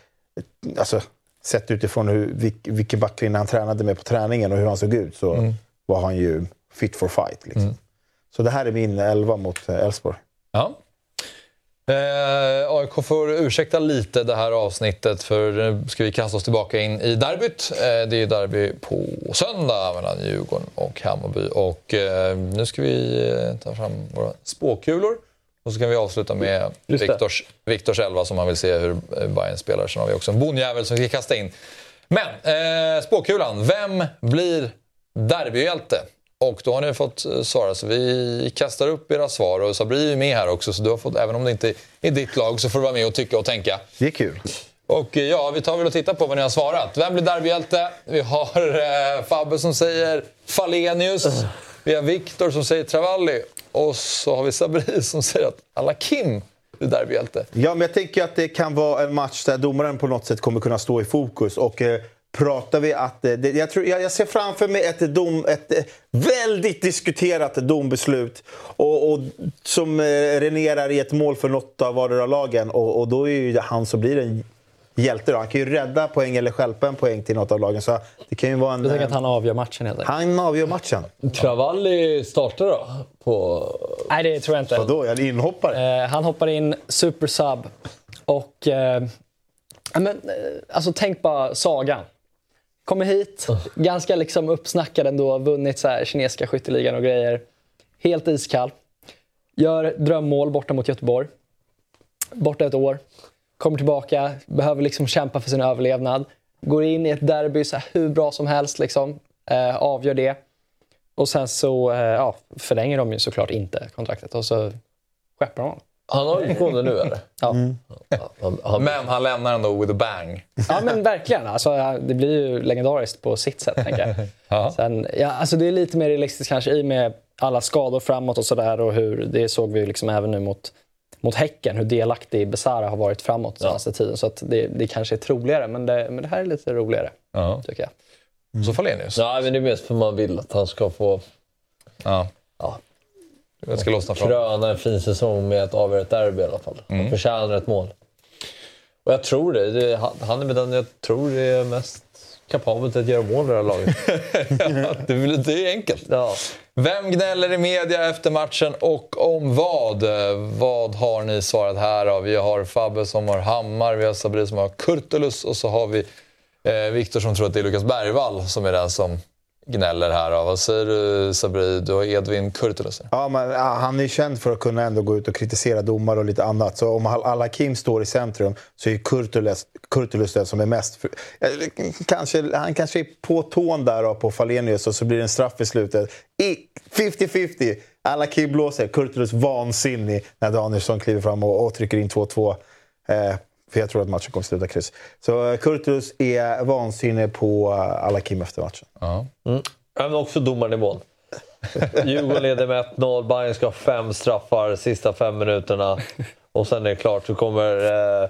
Alltså, sett utifrån hur, vilk, vilken backlinje han tränade med på träningen och hur han såg ut så var han ju fit for fight. Liksom. Så det här är min elva mot eh, Elfsborg. Ja. Eh, AIK får ursäkta lite det här avsnittet för nu ska vi kasta oss tillbaka in i derbyt. Eh, det är derby på söndag mellan Djurgården och Hammarby. Och eh, nu ska vi eh, ta fram våra spåkulor. Och så kan vi avsluta med det. Viktors, Viktors elva som han vill se hur Bayern spelar. Sen har vi också en bonjävel som vi ska kasta in. Men eh, spåkulan, vem blir derbyhjälte? Och då har ni fått eh, svara, så vi kastar upp era svar. Och Sabri är med här också, så du har fått, även om det inte är ditt lag så får du vara med och tycka och tänka. Det är kul. Och eh, ja, vi tar väl och tittar på vad ni har svarat. Vem blir derbyhjälte? Vi har eh, Fabbe som säger Falenius. Vi har Viktor som säger Travalli. Och så har vi Sabri som säger att alla Kim blir derbyhjälte. Ja, men jag tänker att det kan vara en match där domaren på något sätt kommer kunna stå i fokus. Och eh, pratar vi att... Eh, det, jag, tror, jag, jag ser framför mig ett, dom, ett eh, väldigt diskuterat dombeslut och, och, som eh, renerar i ett mål för något av vardera lagen. Och, och då är ju det han som blir en hjälte. Då. Han kan ju rädda poäng eller stjälpa en poäng till något av lagen. Så det kan ju vara en... Jag tänker att han avgör matchen helt enkelt. han avgör matchen. Travalli startar då? På... Nej, det tror jag inte. Vadå? Han inhoppare? Eh, han hoppar in super sub och... Eh, men, eh, alltså tänk bara Sagan. Kommer hit, ganska liksom uppsnackad ändå, vunnit så här kinesiska skytteligan och grejer. Helt iskall. Gör drömmål borta mot Göteborg. Borta ett år. Kommer tillbaka, behöver liksom kämpa för sin överlevnad. Går in i ett derby så här hur bra som helst, liksom. eh, avgör det. Och sen så eh, ja, förlänger de ju såklart inte kontraktet och så skeppar de honom. Han har utgående nu eller? Ja. Han, han, Men han lämnar ändå with a bang. ja, men verkligen. Alltså, det blir ju legendariskt på sitt sätt, tänker jag. Ja. Sen, ja, alltså, det är lite mer realistiskt kanske i och med alla skador framåt och sådär. Och hur, det såg vi ju liksom även nu mot, mot Häcken, hur delaktig Besara har varit framåt senaste tiden. Så att det, det kanske är troligare, men det, men det här är lite roligare, Ja. tycker jag. Och så Falenius. Nej, men det är mest för man vill att han ska få Ja. Ja. Jag ska lossna från. kröna en fin säsong med att avgöra ett derby i alla fall. Han Mm. förtjänar ett mål. Och jag tror det. det han, han är den jag tror det är mest kapabel till att göra mål i det här laget. det, är, det är enkelt. Ja. Vem gnäller i media efter matchen och om vad? Vad har ni svarat här då? Vi har Fabbe som har Hammar, vi har Sabri som har Kurtulus och så har vi eh, Viktor som tror att det är Lukas Bergvall som är den som gnäller här. Vad säger du Sabri? Du har Edvin Kurtulus. Ja, men, han är känd för att kunna ändå gå ut och kritisera domare och lite annat. Så om Al-Hakim står i centrum så är Kurtulus, Kurtulus den som är mest... Eh, kanske, han kanske är på tån där på Falenius och så blir det en straff i slutet. 50-50. Al-Hakim blåser. Kurtulus vansinnig när Danielsson kliver fram och, och trycker in 2-2. Eh, för jag tror att matchen kommer sluta kryss. Så eh, Kurtulus är vansinnig på eh, Al-Hakim efter matchen. Ja. Mm. Men också domarnivån. Djurgården leder med 1-0, Bayern ska ha fem straffar sista fem minuterna. Och sen är det klart så kommer eh,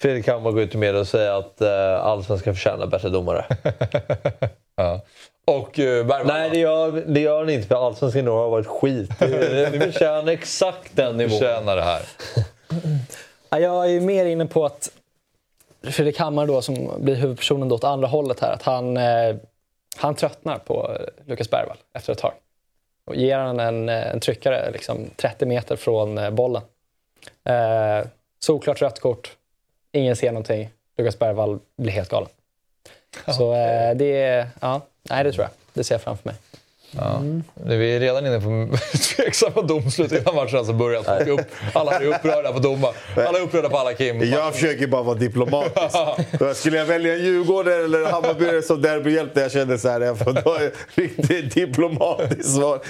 Fredrik Hammar gå ut i media och säga att eh, Allsvenskan förtjänar bättre domare. Ja. Och eh, Bergvall? Nej, det gör, det gör han inte för Allsvenskan har varit skit. Det förtjänar exakt den nivån. Förtjänar det här. Ja, Jag är mer inne på att Fredrik Hammar då, som blir huvudpersonen då åt andra hållet här, att han, eh, han tröttnar på eh, Lukas Bergvall efter ett tag. Och ger han en, eh, en tryckare liksom 30 meter från bollen. Eh, solklart rött kort, ingen ser någonting. Lukas Bergvall blir helt galen. Så eh, det, är- ja, nej det tror jag. Det ser jag framför mig. Ja. Vi är redan inne på tveksamma domslut innan matchen alltså börjat. Alla är upprörda på domar. Alla är upprörda på alla Kim. Jag försöker bara vara diplomatisk. Skulle jag välja en Djurgårdare eller Hammarbyare som derbyhjälte, jag kände så här, jag får ta riktigt diplomatiskt svar.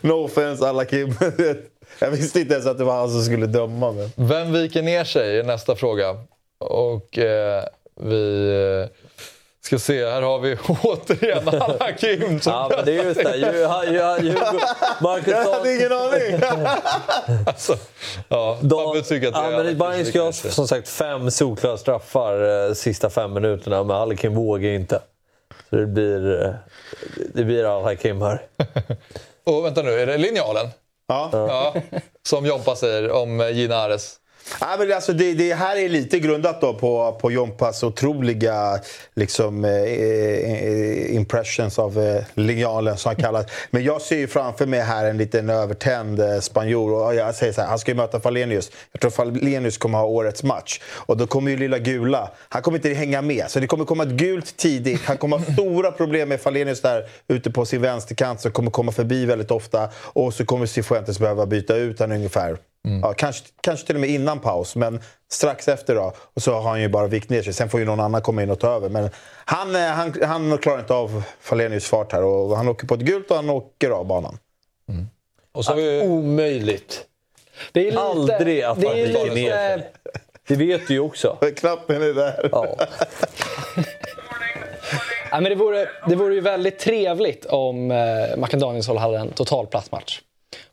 No offense alla Kim. Jag visste inte ens att det var han som skulle döma. Men... Vem viker ner sig är nästa fråga. Och eh, vi eh, ska se, här har vi återigen alla Kim som Ja, men det är just det. Ju, ju, ju, Marcus Jag hade ingen aning! alltså, ja, Fabbe tycker att det Ja, men Bayern ska ha som sagt fem solklara straffar eh, sista fem minuterna, men Al-Hakim vågar inte. Så det blir, eh, det blir Al-Hakim här. Och vänta nu, är det linjalen? Ja. ja. Som Jompa säger om eh, Gina Ares. Ja, men alltså det, det här är lite grundat då på, på Jompas otroliga liksom, eh, eh, impressions av eh, linjalen som han kallas. Men jag ser ju framför mig här en liten övertänd eh, spanjor. Och jag säger så här, han ska ju möta Falenius. Jag tror Falenius kommer ha årets match. Och då kommer ju lilla Gula, han kommer inte hänga med. Så det kommer komma ett gult tidigt. Han kommer ha stora problem med Falenius där ute på sin vänsterkant som kommer komma förbi väldigt ofta. Och så kommer Cifuentes behöva byta ut honom ungefär. Ja, kanske, kanske till och med innan paus, men strax efter då. Och så har han ju bara vikt ner sig. Sen får ju någon annan komma in och ta över. Men han, eh, han, han klarar inte av Falenius fart här. Och han åker på ett gult och han åker av banan. Och så vi... Omöjligt. Det är lite, Aldrig att det han är viker lite, ner sig. Det vet du ju också. Knappen är där. Ja. Ja, men det, vore, det vore ju väldigt trevligt om eh, Mackan Danielsson hade en total platsmatch.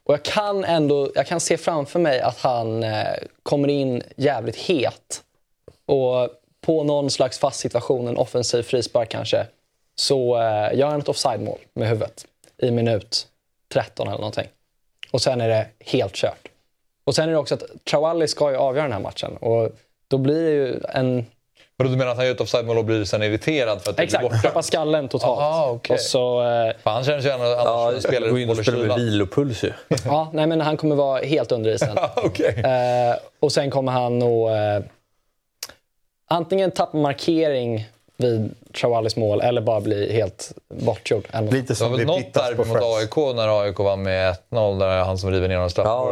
Och jag kan ändå jag kan se framför mig att han eh, kommer in jävligt het. Och på någon slags fast situation, en offensiv frispark kanske, så eh, gör han ett offside-mål med huvudet i minut 13 eller någonting. Och sen är det helt kört. Och sen är det också att Trawalli ska ju avgöra den här matchen. Och då blir det ju en men du menar att han gör ett offside-mål och blir sen irriterad för att det Exakt, blir borta? tappar skallen totalt. Aha, okej. Och så, eh, För han känns ju annars Ja, som spelare gå in och håller spela med vilopuls ju. ja, nej, men han kommer vara helt under isen. Okej. eh, och sen kommer han att eh, antingen tappa markering vid Trawallis mål eller bara bli helt bortgjord. Lite Det var som väl något derby på mot. AIK när AIK vann med 1-0 där han som river ner någon straff. Ja,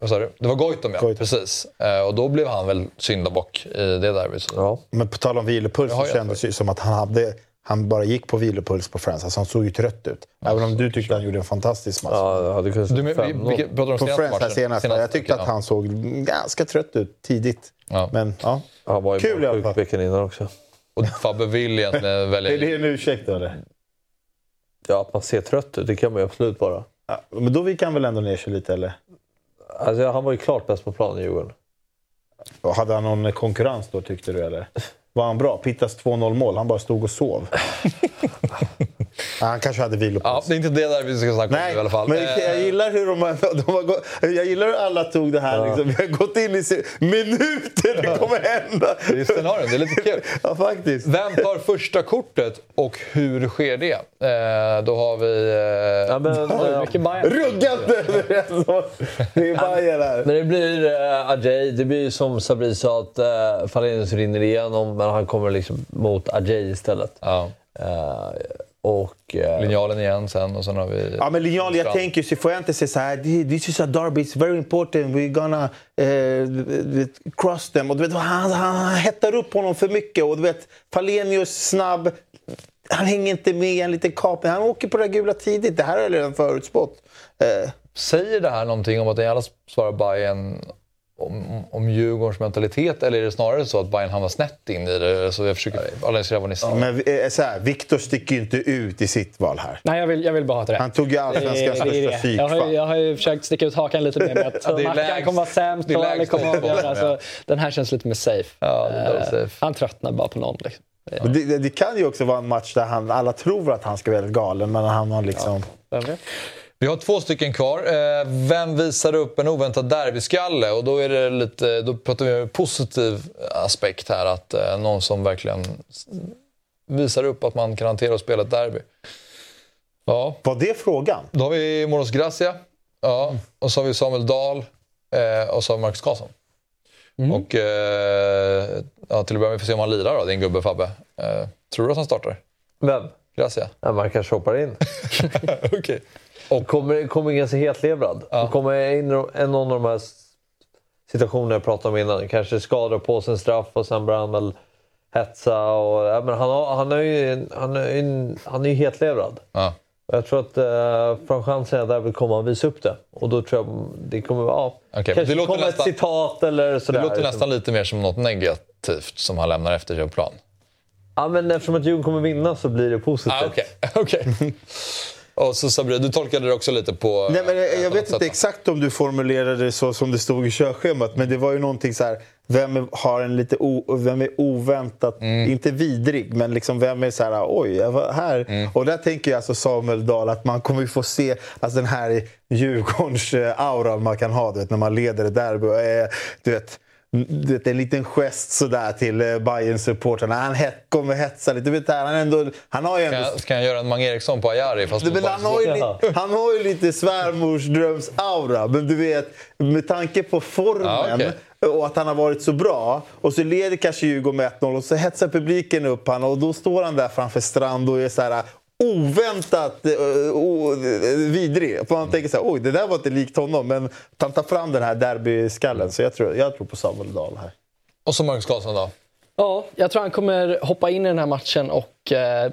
Vad sa du? Det var Goitom ja, Goitom. precis. Eh, och då blev han väl syndabock i det derbyt. Ja. Men på tal om vilopuls Jag så kändes det ju som att han hade han bara gick på vilopuls på Friends. Alltså han såg ju trött ut. Även om du tyckte han gjorde en fantastisk match. Ja, det hade kunnat Du, men, vi, 5-0. vi pratar om på Friends här senast. Jag tyckte att han såg ganska trött ut tidigt. Ja. Men ja. Han var ju Kul i alla fall. sjuk veckan innan också. Och Fabbe vill egentligen välja... Är det en ursäkt då eller? Ja, att man ser trött ut, det kan man ju absolut vara. Ja, men då gick han väl ändå ner sig lite eller? Alltså, han var ju klart bäst på planen i Djurgården. Hade han någon konkurrens då tyckte du eller? var han bra. Pittas 2-0 mål. Han bara stod och sov. Ja, han kanske hade vilopass. Ja, det är inte det där vi ska snacka Nej, om i alla fall. men Eh, jag gillar hur de, de har gått, Jag gillar hur alla tog det här. Liksom. Vi har gått in i minuter, det kommer hända. Det är scenarion, det är lite kul. Ja, faktiskt. Vem tar första kortet och hur sker det? Eh, då har vi... Eh, Ja, men, eh, Mycket Bayern. Rugga inte överens! Det är Bajen här. Men det blir uh, Ajay. Det blir som Sabri sa att uh, Falenius rinner igenom men han kommer liksom mot Ajay istället. ja. Eh, och... eh, Linjalen igen sen och sen har vi... Ja, men linjal, jag tänker så får jag inte säga så här, this is a derby, it's very important, we're gonna eh, cross them. Och du vet, han, han, han hettar upp honom för mycket. Och du vet, Falenius snabb, han hänger inte med i en liten kapning. Han åker på det gula tidigt. Det här har jag redan förutspått. Eh, Säger det här någonting om att den alla svarar Bayern om, om Djurgårdens mentalitet eller är det snarare så att Bayern hamnar snett in i det? Så jag försöker analysera vad ni säger. men eh, så här, Viktor sticker ju inte ut i sitt val här. Nej, jag vill, jag vill bara ha rätt. Han tog ju allsvenskans största det. jag, har, ju- psykfall. jag har ju försökt sticka ut hakan lite mer med att Ja, Mackan kommer vara sämst det och Ali kommer avgöra. den, Så ja. Den här känns lite mer safe. Ja, Eh, safe. Han tröttnar bara på någon. Liksom. Men Det, det, kan ju också vara en match där han, alla tror att han ska vara helt galen, men han har liksom... Vet? Vi har två stycken kvar. Eh, Vem visar upp en oväntad derbyskalle? Och då, är det lite, då pratar vi om en positiv aspekt här. Att eh, någon som verkligen visar upp att man kan hantera och spela ett derby. Ja, Var det frågan? då har vi Moros Gracia. Ja, och så har vi Samuel Dahl. Eh, och så har vi Marcus Karlsson. Och eh, ja, till att börja med får vi se om han lirar då, din gubbe Fabbe. Eh, tror du att han startar? Vem? Gracia? Ja, man kanske hoppar in. Okej. Och kommer, kommer ganska hetlevrad. Ja. Kommer in i någon av de här situationerna jag pratade om innan. Kanske skadar på sig en straff och sen börjar han väl hetsa. Och, ja, men han, har, han, är ju, han, är ju, han är ju hetlevrad. Ja. Jag tror att eh, från chansen där vill komma och visa upp det. Och då tror jag det kommer vara... Ja, Okej, kanske det låter kommer nästan- ett citat eller Det sådär. låter nästan lite mer som något negativt som han lämnar efter sig på plan. Ja, men eftersom att Djurgården kommer vinna så blir det positivt. Ah, Okej, okej. Och så Sabri, du tolkade det också lite på... Nej, men jag, jag vet sätt, inte exakt om du formulerade det så som det stod i körschemat, men det var ju någonting så här. Vem har en lite o, vem är oväntat, Mm. inte vidrig, men liksom vem är så här, oj, jag var här. Mm. Och där tänker jag alltså Samuel Dahl att man kommer ju få se alltså den här Djurgårdens eh, aura man kan ha, du vet, när man leder ett derby. är, Du vet, du vet, en liten gest sådär till eh, Bayerns supportrarna Han kommer hetsa lite. Du vet, han, ändå, han har ju ändå Ska, ska jag göra en Mange Eriksson på Ajari? Fast men mot han, har ju, Bayern? han har ju lite svärmorsdröms-aura. Men du vet, med tanke på formen Ja, okej. och att han har varit så bra. Och så leder kanske Djurgården med 1-0 och så hetsar publiken upp han och då står han där framför Strand och är så här oväntat uh, vidrig. För man tänker så här, oj det där var inte likt honom. Men han tar fram den här derbyskallen. Så jag tror, jag tror på Samuel Dahl här. Och så Marcus Karlsson då? Ja, jag tror han kommer hoppa in i den här matchen och eh,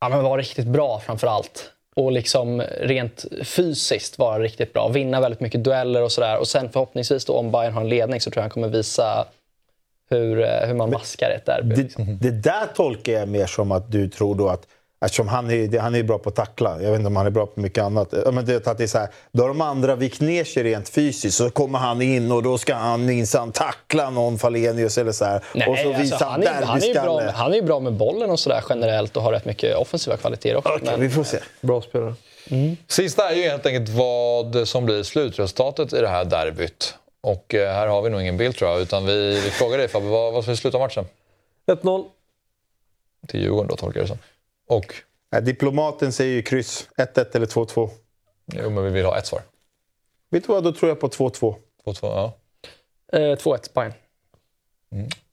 ja, men vara riktigt bra framför allt. Och liksom rent fysiskt vara riktigt bra. Vinna väldigt mycket dueller och sådär. Och sen förhoppningsvis då om Bayern har en ledning så tror jag han kommer visa hur, eh, hur man maskar ett derby. liksom. Det, det där tolkar jag mer som att du tror då att Eftersom han är, han är bra på att tackla. Jag vet inte om han är bra på mycket annat. Men det, att det är så här, då har de andra vikt ner sig rent fysiskt. Så kommer han in och då ska han minsann tackla någon Falenius eller så här. Nej, och så alltså, visar han, är, han, är ju bra, han är bra med bollen och sådär generellt och har rätt mycket offensiva kvaliteter också. Okej, men, vi får se. Bra spelare. Sista är ju helt enkelt vad som blir slutresultatet i det här derbyt. Och eh, här har vi nog ingen bild tror jag, utan vi, vi frågar dig Fabbe, vad, vad ska vi sluta matchen? 1-0. Till Djurgården då, tolkar jag det som. Och, diplomaten säger ju kryss. 1-1 eller 2-2. jo men vi vill ha ett svar. Vet du vad, då tror jag på 2-2. 2-2, ja. eh, 2-1 Bayern.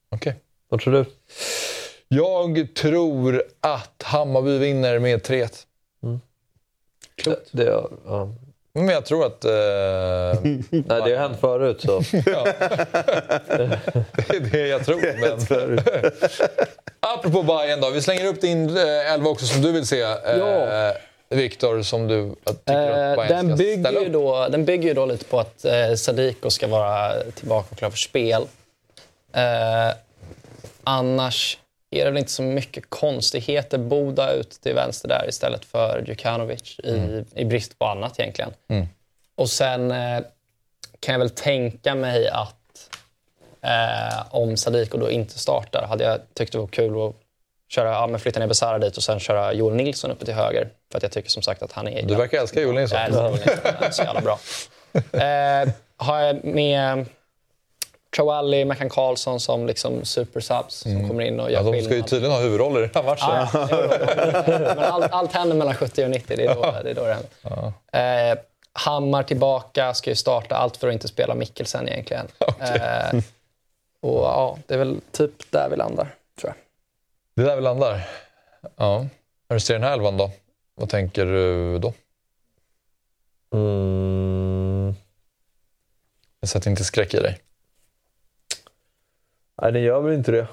Okej. Vad tror du? Jag tror att Hammarby vinner med 3-1. Det, det, ja. Men jag tror att... Eh, Nej, det har hänt förut. Så. ja. det är det jag tror. Men... Apropå Bayern då, vi slänger upp din eh, elva också som du vill se. Eh, Ja. Viktor, som du tycker att Eh, Bayern den, ska bygger ställa ju upp. då, den bygger ju då lite på att eh, Sadiko ska vara tillbaka och klar för spel. Eh, annars är det väl inte så mycket konstigheter. Boda ut till vänster där istället för Djukanovic i, i brist på annat egentligen. Mm. Och sen eh, kan jag väl tänka mig att Eh, om Sadiko då inte startar hade jag tyckt det var kul att köra, ja, men flytta ner Besara dit och sen köra Joel Nilsson uppe till höger. För att jag tycker som sagt att han är... Du verkar älska Joel Nilsson. Jag Joel Nilsson. Han är så jävla bra. Eh, har jag med Trawalli, Mackan Karlsson som liksom supersubs som kommer in och gör Mm. Ja, de ska ju tydligen ha huvudroller i den här matchen. Ja. Men allt, allt händer mellan 70 och 90. Det är då det, är då det händer. Eh, Hammar tillbaka, ska ju starta. Allt för att inte spela Mikkelsen egentligen. Eh, och ja, det är väl typ där vi landar, tror jag. Det är där vi landar. Ja. När du ser den här elvan då, vad tänker du då? Mm. Jag sätter inte skräck i dig. Nej, den gör väl inte det.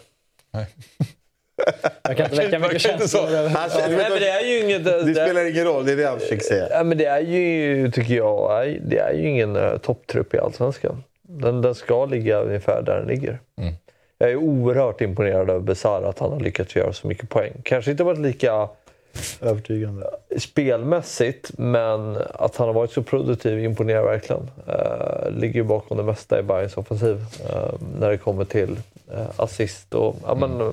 Jag kan inte väcka mycket känslor. Alltså, Nej, men det är ju inget... Det det- spelar ingen roll, det är det han försöker säga. Ja, men det är ju, tycker jag, nej, det är ju ingen uh, topptrupp i Allsvenskan. Den, den ska ligga ungefär där den ligger. Mm. Jag är oerhört imponerad av Besara att han har lyckats göra så mycket poäng. Kanske inte varit lika Övertygande. spelmässigt, men att han har varit så produktiv imponerar verkligen. Uh, ligger ju bakom det mesta i Bayerns offensiv eh, när det kommer till eh, assist och, ja, men, eh,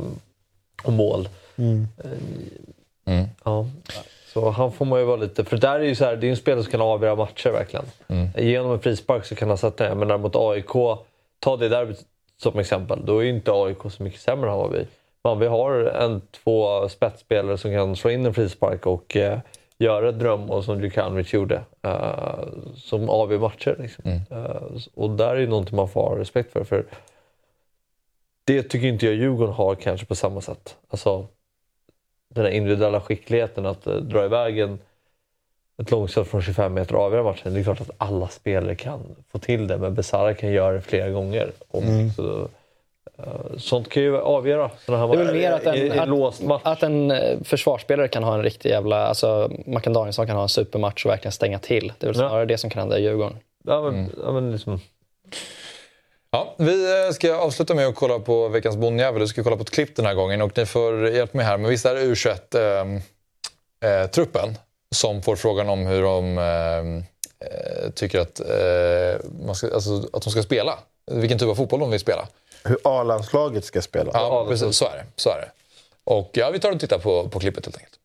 och mål. Mm. Mm. Ja. Så han får man ju vara lite... För där är ju så här, det är en spelare som kan avgöra matcher verkligen. Mm. Genom en frispark så kan han sätta den. Men där mot AIK, ta det där som exempel. Då är ju inte AIK så mycket sämre än vad vi Men vi har en, två spetsspelare som kan slå in en frispark och eh, göra ett drömmål som Djukanovic gjorde. Eh, som avgör matcher. Liksom. Mm. Eh, och där är ju någonting man får ha respekt för. för det tycker inte jag Djurgården har kanske på samma sätt. Alltså, den här individuella skickligheten att uh, dra iväg en, ett långskott från 25 meter och avgöra matchen. Det är klart att alla spelare kan få till det, men Besara kan göra det flera gånger. Och, Mm. så, eh, sånt kan ju avgöra sådana här Det är väl mer att i- i en, låst match. att, att en eh, försvarsspelare kan ha en riktig jävla... Alltså, Mackan Danielsson kan ha en supermatch och verkligen stänga till. Det är väl Ja. snarare det som kan hända i Djurgården. Ja, men, Mm. ja, men liksom, Ja, vi eh, ska avsluta med att kolla på veckans bondjävel. Vi ska kolla på ett klipp den här gången och ni får hjälpa mig här. Men visst är det U21-truppen eh, som får frågan om hur de eh, eh, tycker att, eh, ska, alltså, att de ska spela? Vilken typ av fotboll de vill spela? Hur A-landslaget ska spela. Ja, precis. Så är det. Så är det. Och ja, vi tar och tittar på, på klippet helt enkelt.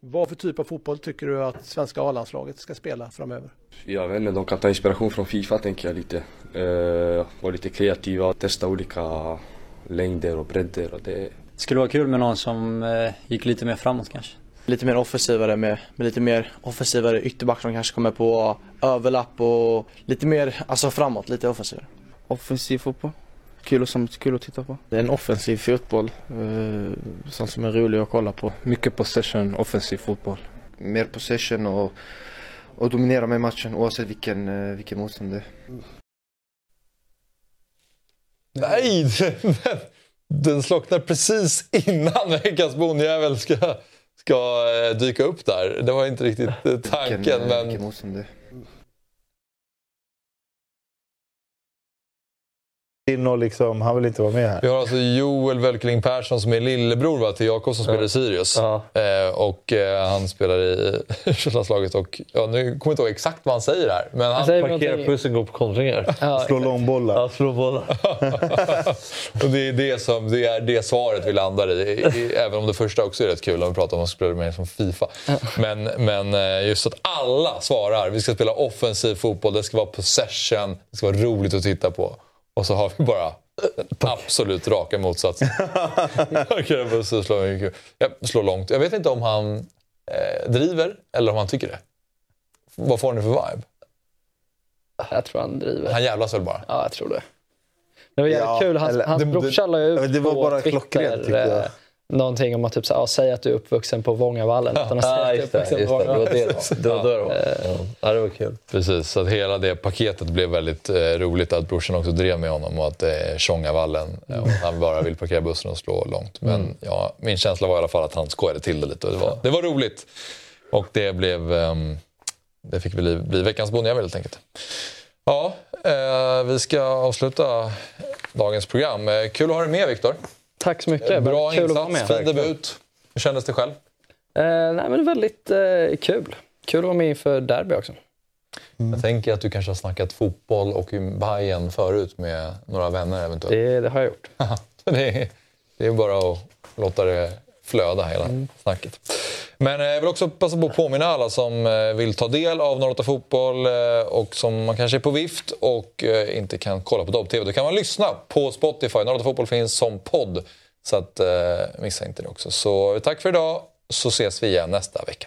Vad för typ av fotboll tycker du att svenska A-landslaget ska spela framöver? Jag vet inte, de kan ta inspiration från Fifa tänker jag lite. Uh, vara lite kreativa, testa olika längder och bredder. Och det... Skulle vara kul med någon som eh, gick lite mer framåt kanske. Lite mer offensivare med, med lite mer offensivare ytterback som kanske kommer på överlapp och lite mer, alltså framåt, lite offensivare. Offensiv fotboll. Kul, och som, kul att titta på. Det är en offensiv fotboll. Eh, sånt som är rolig att kolla på. Mycket possession, offensiv fotboll. Mer possession och, och dominera med matchen oavsett vilken, eh, vilken motstånd det är. Nej! Den, den slocknar precis innan veckans bondjävel ska, ska eh, dyka upp där. Det var inte riktigt eh, tanken. Vilken, men... vilken motstånd det är. In och liksom, han vill inte vara med här. Vi har alltså Joel Wölkeling Persson som är lillebror va, till Jakob som spelar i Sirius. Eh, och eh, han spelar i landslaget och ja, nu kommer jag inte ihåg exakt vad han säger här. Men han parkerar pussen, går på kontringar. Slå långbollar. Ja, slå bollar. och det är det, som, det är det svaret vi landar i. Även om det första också är rätt kul om vi pratar om att spela mer som Fifa. Men, men eh, just att alla svarar. Vi ska spela offensiv fotboll, det ska vara possession, det ska vara roligt att titta på. Och så har vi bara den absolut raka motsatsen. Och slår, mycket. Ja, slår långt. Jag vet inte om han eh, driver eller om han tycker det. Vad får ni för vibe? Jag tror han driver. Han jävlas väl bara? Ja, jag tror det. Det var jävligt Ja, kul. Hans, eller- hans det- brorsa la ju det- ut det var på bara Twitter klockrent, tyckte jag. Eh, någonting om att typ, så, här, ja, säg att du är uppvuxen på Vångavallen. Utan att säga just det. uppvuxen Just på det. Det var Vångavallen. det det var. Det var då det var. Ja. Ja, det var kul. Precis, så att hela det paketet blev väldigt eh, roligt att brorsan också drev med honom och att det är Tjongavallen eh, och han bara vill parkera bussen och slå långt. Men Mm. ja, min känsla var i alla fall att han skojade till det lite och det var, det var roligt. Och det blev... ehm, det fick bli, bli veckans bondjävel helt enkelt. Ja, eh, vi ska avsluta dagens program. Eh, kul att ha dig med Viktor. Tack så mycket. Bra att vara insats, med. fin debut. Hur kändes det själv? Eh, nej, men det är väldigt eh, kul. Kul att vara med inför derby också. Jag tänker att du kanske har snackat fotboll och Bayern förut med några vänner eventuellt. Det, det har jag gjort. det, är, det är bara att låta det flöda hela Mm. snacket. Men eh, jag vill också passa på att påminna alla som eh, vill ta del av 08 Fotboll eh, och som man kanske är på vift och inte kan kolla på Dobb-TV. Då kan man lyssna på Spotify. 08 Fotboll finns som podd. Så att, missa inte det också. Så tack för idag, så ses vi igen nästa vecka.